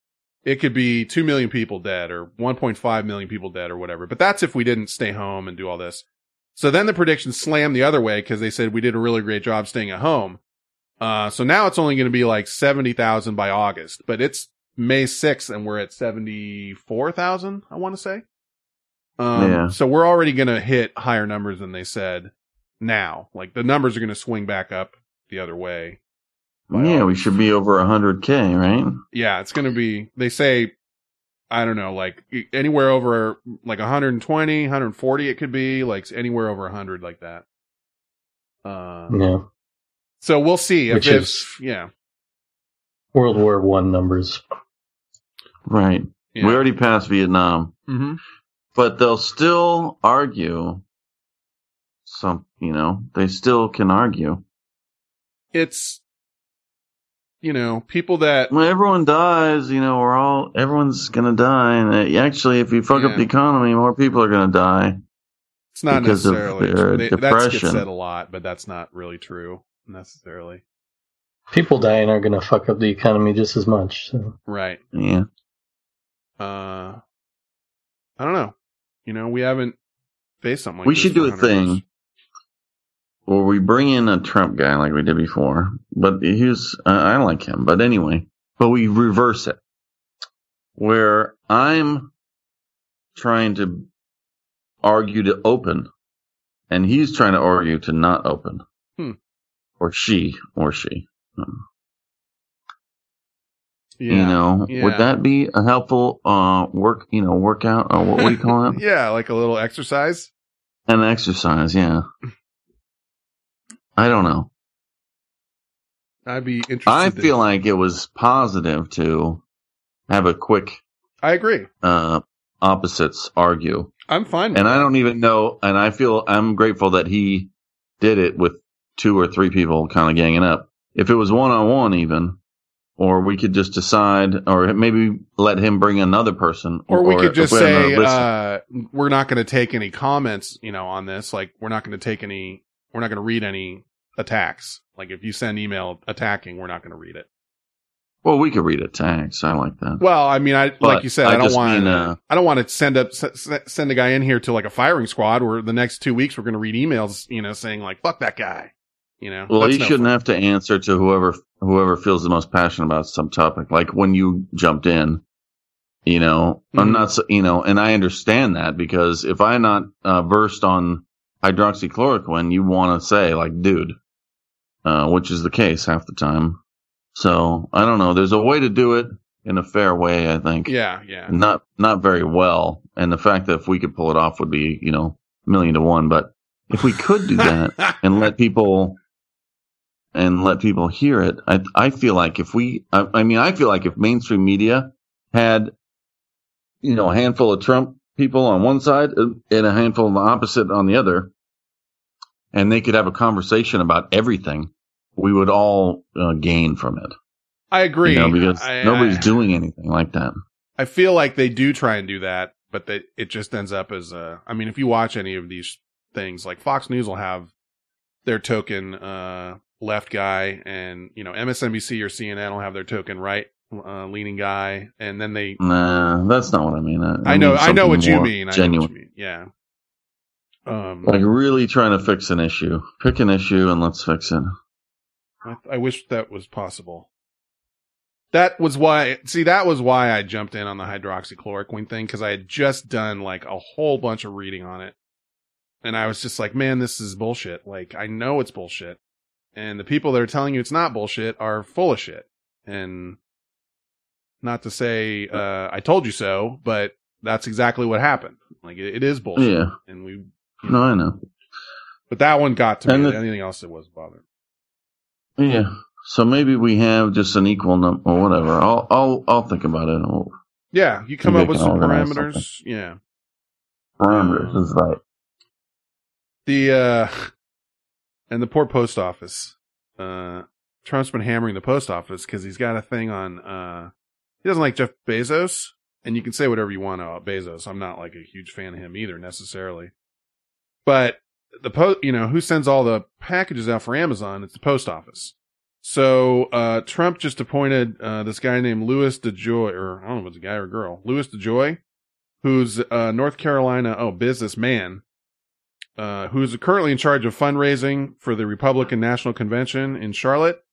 it could be 2 million people dead or 1.5 million people dead or whatever. But that's if we didn't stay home and do all this. So then the predictions slammed the other way because they said we did a really great job staying at home. Uh, so now it's only going to be like 70,000 by August, but it's May 6th and we're at 74,000, I want to say. Um, Yeah. so we're already going to hit higher numbers than they said now. Like the numbers are going to swing back up the other way. By Yeah, we should be over 100K, right? Yeah, it's going to be, they say, I don't know, like anywhere over like 120, 140 it could be, like anywhere over 100 like that. Uh, Yeah. so we'll see if Which it's, is- yeah. World War One numbers. Right. yeah. We already passed Vietnam, hmm but they'll still argue some, you know, they still can argue. It's, you know, people that, When everyone dies, you know, we're all, everyone's gonna die. And uh, actually, if you fuck Yeah. up the economy, more people are gonna die. it's not because of necessarily, their true. They, that gets depression. said a lot, but that's not really true necessarily. People dying are going to fuck up the economy just as much. So. Right. Yeah. Uh, I don't know. You know, we haven't faced something like we this should do a thing. years. Where we bring in a Trump guy like we did before, but he's, uh, I like him, but anyway, but we reverse it where I'm trying to argue to open and he's trying to argue to not open. Hmm. Or she, or she. Yeah. You know, Yeah. would that be a helpful uh work? You know, workout or what, what do you call it? *laughs* yeah, like a little exercise. An exercise, yeah. *laughs* I don't know. I'd be interested. I feel like it was positive to have a quick I agree. uh opposites argue. I'm fine. And I don't even know and I feel I'm grateful that he did it with two or three people kind of ganging up. If it was one on one even or we could just decide or maybe let him bring another person or we could just say uh, we're not going to take any comments, you know, on this. Like we're not going to take any. We're not going to read any attacks. Like if you send email attacking, we're not going to read it. Well, we could read attacks. I like that. Well, I mean, I But like you said, I, I don't want uh, I don't want to send up send a guy in here to like a firing squad where the next two weeks we're going to read emails, you know, saying like "fuck that guy," you know. Well, he no shouldn't fun. have to answer to whoever whoever feels the most passionate about some topic. Like when you jumped in, you know, I'm Mhm. not, you know, and I understand that because if I'm not uh, versed on hydroxychloroquine, you want to say like, dude, uh, which is the case half the time. So I don't know. There's a way to do it in a fair way. I think. Yeah, yeah. Not not very well, and the fact that if we could pull it off would be, you know, million to one. But if we could do that *laughs* and let people and let people hear it. I I feel like if we, I, I mean, I feel like if mainstream media had, you know, a handful of Trump people on one side and a handful of the opposite on the other, and they could have a conversation about everything, we would all uh, gain from it. I agree. You know, because I- nobody's I- doing anything like that. I feel like they do try and do that, but that it just ends up as a. I mean, if you watch any of these things, like Fox News will have their token uh, left guy, and you know MSNBC or CNN will have their token right uh, leaning guy, and then they. Nah, that's not what I mean. I, I know, mean I know what you mean. I know Genuine. what you mean. Yeah. Um, Like really trying to fix an issue. Pick an issue and let's fix it. I, I wish that was possible. That was why, see, that was why I jumped in on the hydroxychloroquine thing because I had just done like a whole bunch of reading on it. And I was just like, man, this is bullshit. Like, I know it's bullshit. And the people that are telling you it's not bullshit are full of shit. And not to say, uh, I told you so, but that's exactly what happened. Like, it, it is bullshit. Yeah. And we, No, I know. but that one got to And me. the- Anything else that was bothering. Yeah. So maybe we have just an equal number or whatever. I'll I'll I'll think about it. I'll, Yeah, you come up with some parameters. Yeah. parameters is right. The uh *laughs* and the poor post office. Uh Trump's been hammering the post office because he's got a thing on uh he doesn't like Jeff Bezos. And you can say whatever you want about Bezos. I'm not like a huge fan of him either necessarily. But the post you know, who sends all the packages out for Amazon? It's the post office. So uh Trump just appointed uh this guy named Louis DeJoy or I don't know if it's a guy or a girl. Louis DeJoy, who's uh North Carolina oh businessman uh, who's currently in charge of fundraising for the Republican National Convention in Charlotte.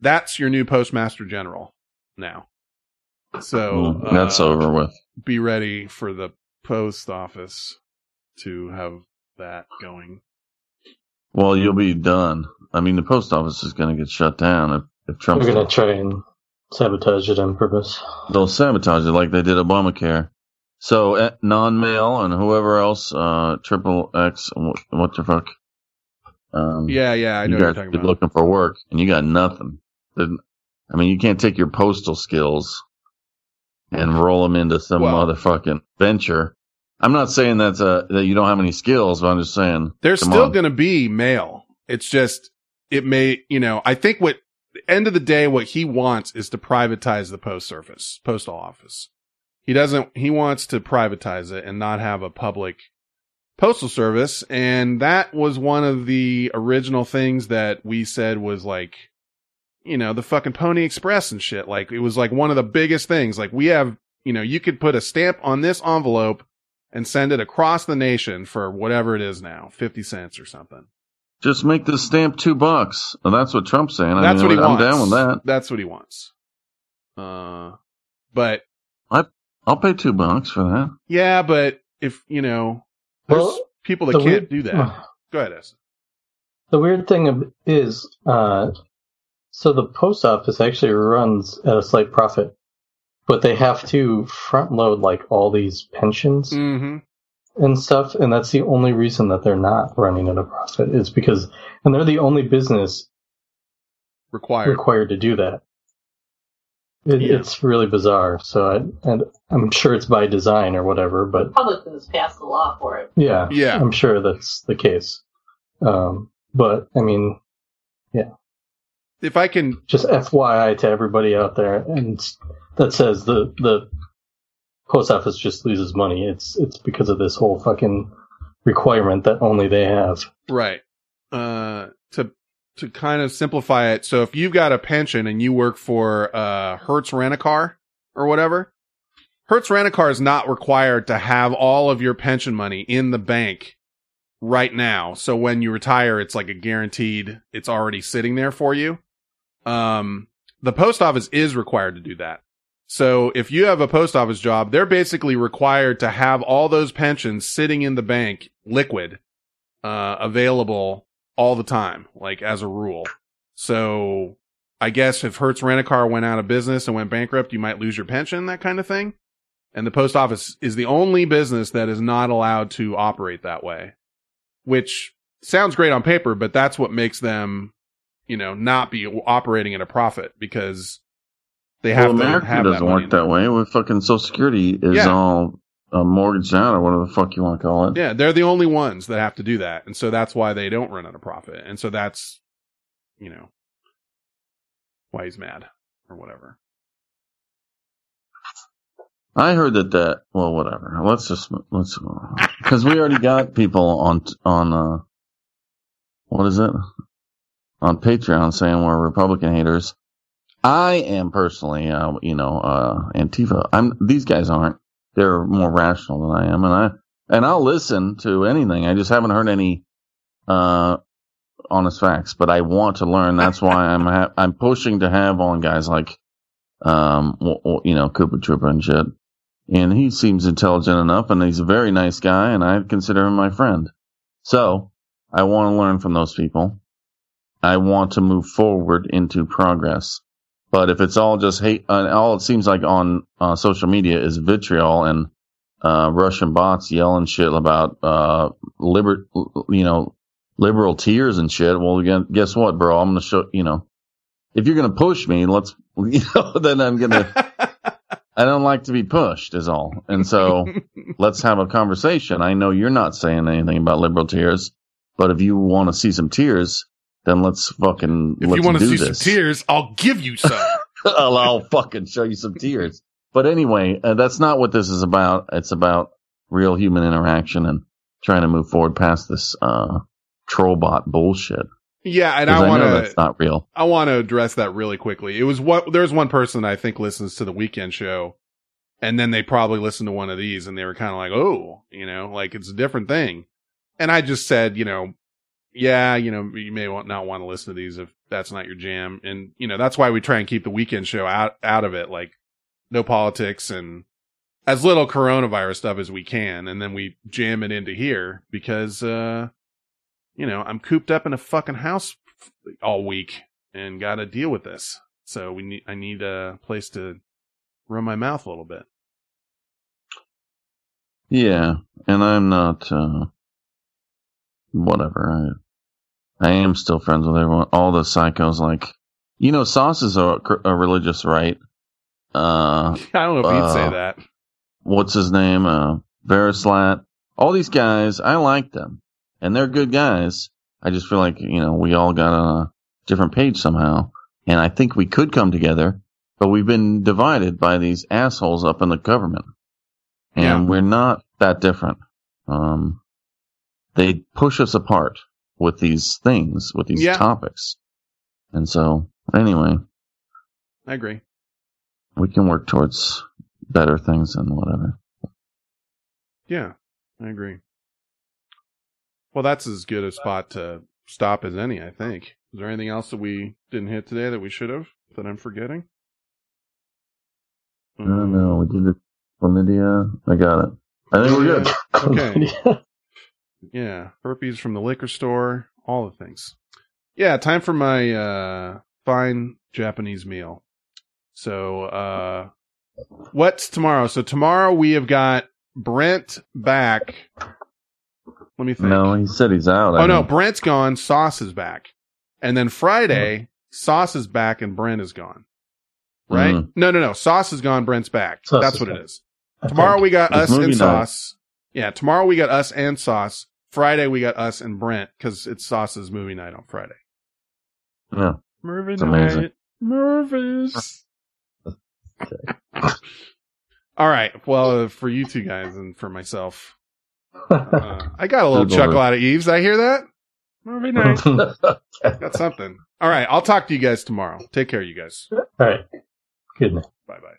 That's your new postmaster general now. So Mm, That's uh, over with. Be ready for the post office to have that going. Well, you'll be done. I mean, the post office is going to get shut down if if Trump's We're gonna try and sabotage it on purpose. they'll sabotage it like they did Obamacare. So eh, non-mail and whoever else, uh, triple X, what, what the fuck? Um, Yeah, yeah, I know you what you're guys talking be about. looking for work and you got nothing. I mean, you can't take your postal skills and roll them into some Well- motherfucking venture. I'm not saying that's uh that you don't have any skills, but I'm just saying There's still going to be mail. It's just, it may, you know, I think what, end of the day, what he wants is to privatize the post service, postal office. He doesn't, he wants to privatize it and not have a public postal service. And that was one of the original things that we said was like, you know, the fucking Pony Express and shit. Like, it was like one of the biggest things. Like, we have, you know, you could put a stamp on this envelope and send it across the nation for whatever it is now, 50 cents or something. just make the stamp two bucks. Well, that's what Trump's saying. I That's mean, what he I'm wants. down with that. That's what he wants. Uh, but I, I'll pay two bucks for that. yeah, but if, you know, there's Well, people that the can't weird- do that. *sighs* Go ahead, Essa. The weird thing is, uh, so the post office actually runs at a slight profit, but they have to front load like all these pensions Mm-hmm. and stuff, and that's the only reason that they're not running at a profit is because, and they're the only business Required. required to do that. It, Yeah. It's really bizarre. So I, and I'm sure it's by design or whatever, but Republicans has passed the law for it. yeah, Yeah. I'm sure that's the case. Um, but I mean, yeah. If I can, just FYI to everybody out there, and that says the the post office just loses money. It's it's because of this whole fucking requirement that only they have. right, uh, to to kind of simplify it. So if you've got a pension and you work for uh Hertz Rent a Car or whatever, Hertz Rent a Car is not required to have all of your pension money in the bank right now. So when you retire, it's like a guaranteed, it's already sitting there for you. Um, the post office is required to do that. So if you have a post office job, they're basically required to have all those pensions sitting in the bank liquid, uh, available all the time, like as a rule. So I guess if Hertz Rent a Car went out of business and went bankrupt, you might lose your pension, that kind of thing. And the post office is the only business that is not allowed to operate that way, which sounds great on paper, but that's what makes them, you know, not be operating at a profit because they have well, to America have doesn't money work that way. With fucking Social Security is Yeah. all uh, mortgaged out or whatever the fuck you want to call it. Yeah, they're the only ones that have to do that. And so that's why they don't run out of profit. And so that's, you know, why he's mad or whatever. I heard that that well, whatever. Let's just let's because we already got people on on uh what is it on Patreon saying we're Republican haters. I am personally, uh, you know, uh, Antifa. I'm these guys aren't. They're more rational than I am, and I and I'll listen to anything. I just haven't heard any uh honest facts, but I want to learn. That's why I'm ha- *laughs* I'm pushing to have on guys like um you know Cooper Trooper and shit and he seems intelligent enough and he's a very nice guy and I consider him my friend. So I want to learn from those people. I want to move forward into progress. But if it's all just hate, uh, all it seems like on uh, social media is vitriol and uh, Russian bots yelling shit about uh, liber, you know, liberal tears and shit. Well, again, guess what, bro? I'm gonna show you know, if you're gonna push me, let's *laughs* you know, then I'm gonna. *laughs* I don't like to be pushed, is all. And so *laughs* let's have a conversation. I know you're not saying anything about liberal tears, but if you want to see some tears, then let's fucking If let's you want to see this. some tears, I'll give you some. *laughs* I'll, I'll fucking show you some tears. But anyway, uh, that's not what this is about. It's about real human interaction and trying to move forward past this uh, trollbot bullshit. yeah, and I want know to that's not real. I want to address that really quickly. It was what there's one person I think listens to the weekend show, and then they probably listened to one of these, and they were kind of like, "Oh, you know, like it's a different thing." And I just said, you know, yeah, you know, you may not want to listen to these if that's not your jam, and you know that's why we try and keep the weekend show out out of it, like no politics and as little coronavirus stuff as we can, and then we jam it into here because, uh, you know, I'm cooped up in a fucking house all week and got to deal with this. So we need, I need a place to run my mouth a little bit. Yeah, and I'm not. Uh, whatever. I I am still friends with everyone. All the psychos, like you know, Sauce is a, a religious right. Uh, *laughs* I don't know if you'd say Uh, that. what's his name? Uh, Verislat. All these guys, I like them, and they're good guys. I just feel like you know we all got on a different page somehow, and I think we could come together, but we've been divided by these assholes up in the government, and Yeah. we're not that different. Um, they push us apart with these things, with these Yeah. topics, and so anyway, I agree. we can work towards better things and whatever. Yeah, I agree. Well, that's as good a spot to stop as any, I think. Is there anything else that we didn't hit today that we should have that I'm forgetting? I don't know. We did the chlamydia. I got it. I think we're good. Okay. *laughs* Yeah, burpees from the liquor store, all the things. Yeah, time for my uh fine Japanese meal. So, uh what's tomorrow? So tomorrow we have got Brent back. Let me think. No, he said he's out. I oh no, think. Brent's gone, Sauce is back. And then Friday, Sauce is back and Brent is gone. Right? Mhm. No, no, no. Sauce is gone, Brent's back. Sauce That's what it back. is. Tomorrow we got It's us and night. Sauce. Yeah, tomorrow we got us and Sauce. Friday we got us and Brent because it's Sauce's movie night on Friday. Yeah. Movie It's amazing. night. Movies. *laughs* All right. Well, uh, for you two guys and for myself, uh, I got a little Google chuckle it. out of Eves. I hear that? That'd be nice. All Got something. All right. I'll talk to you guys tomorrow. Take care, you guys. All right. Good night. Bye bye.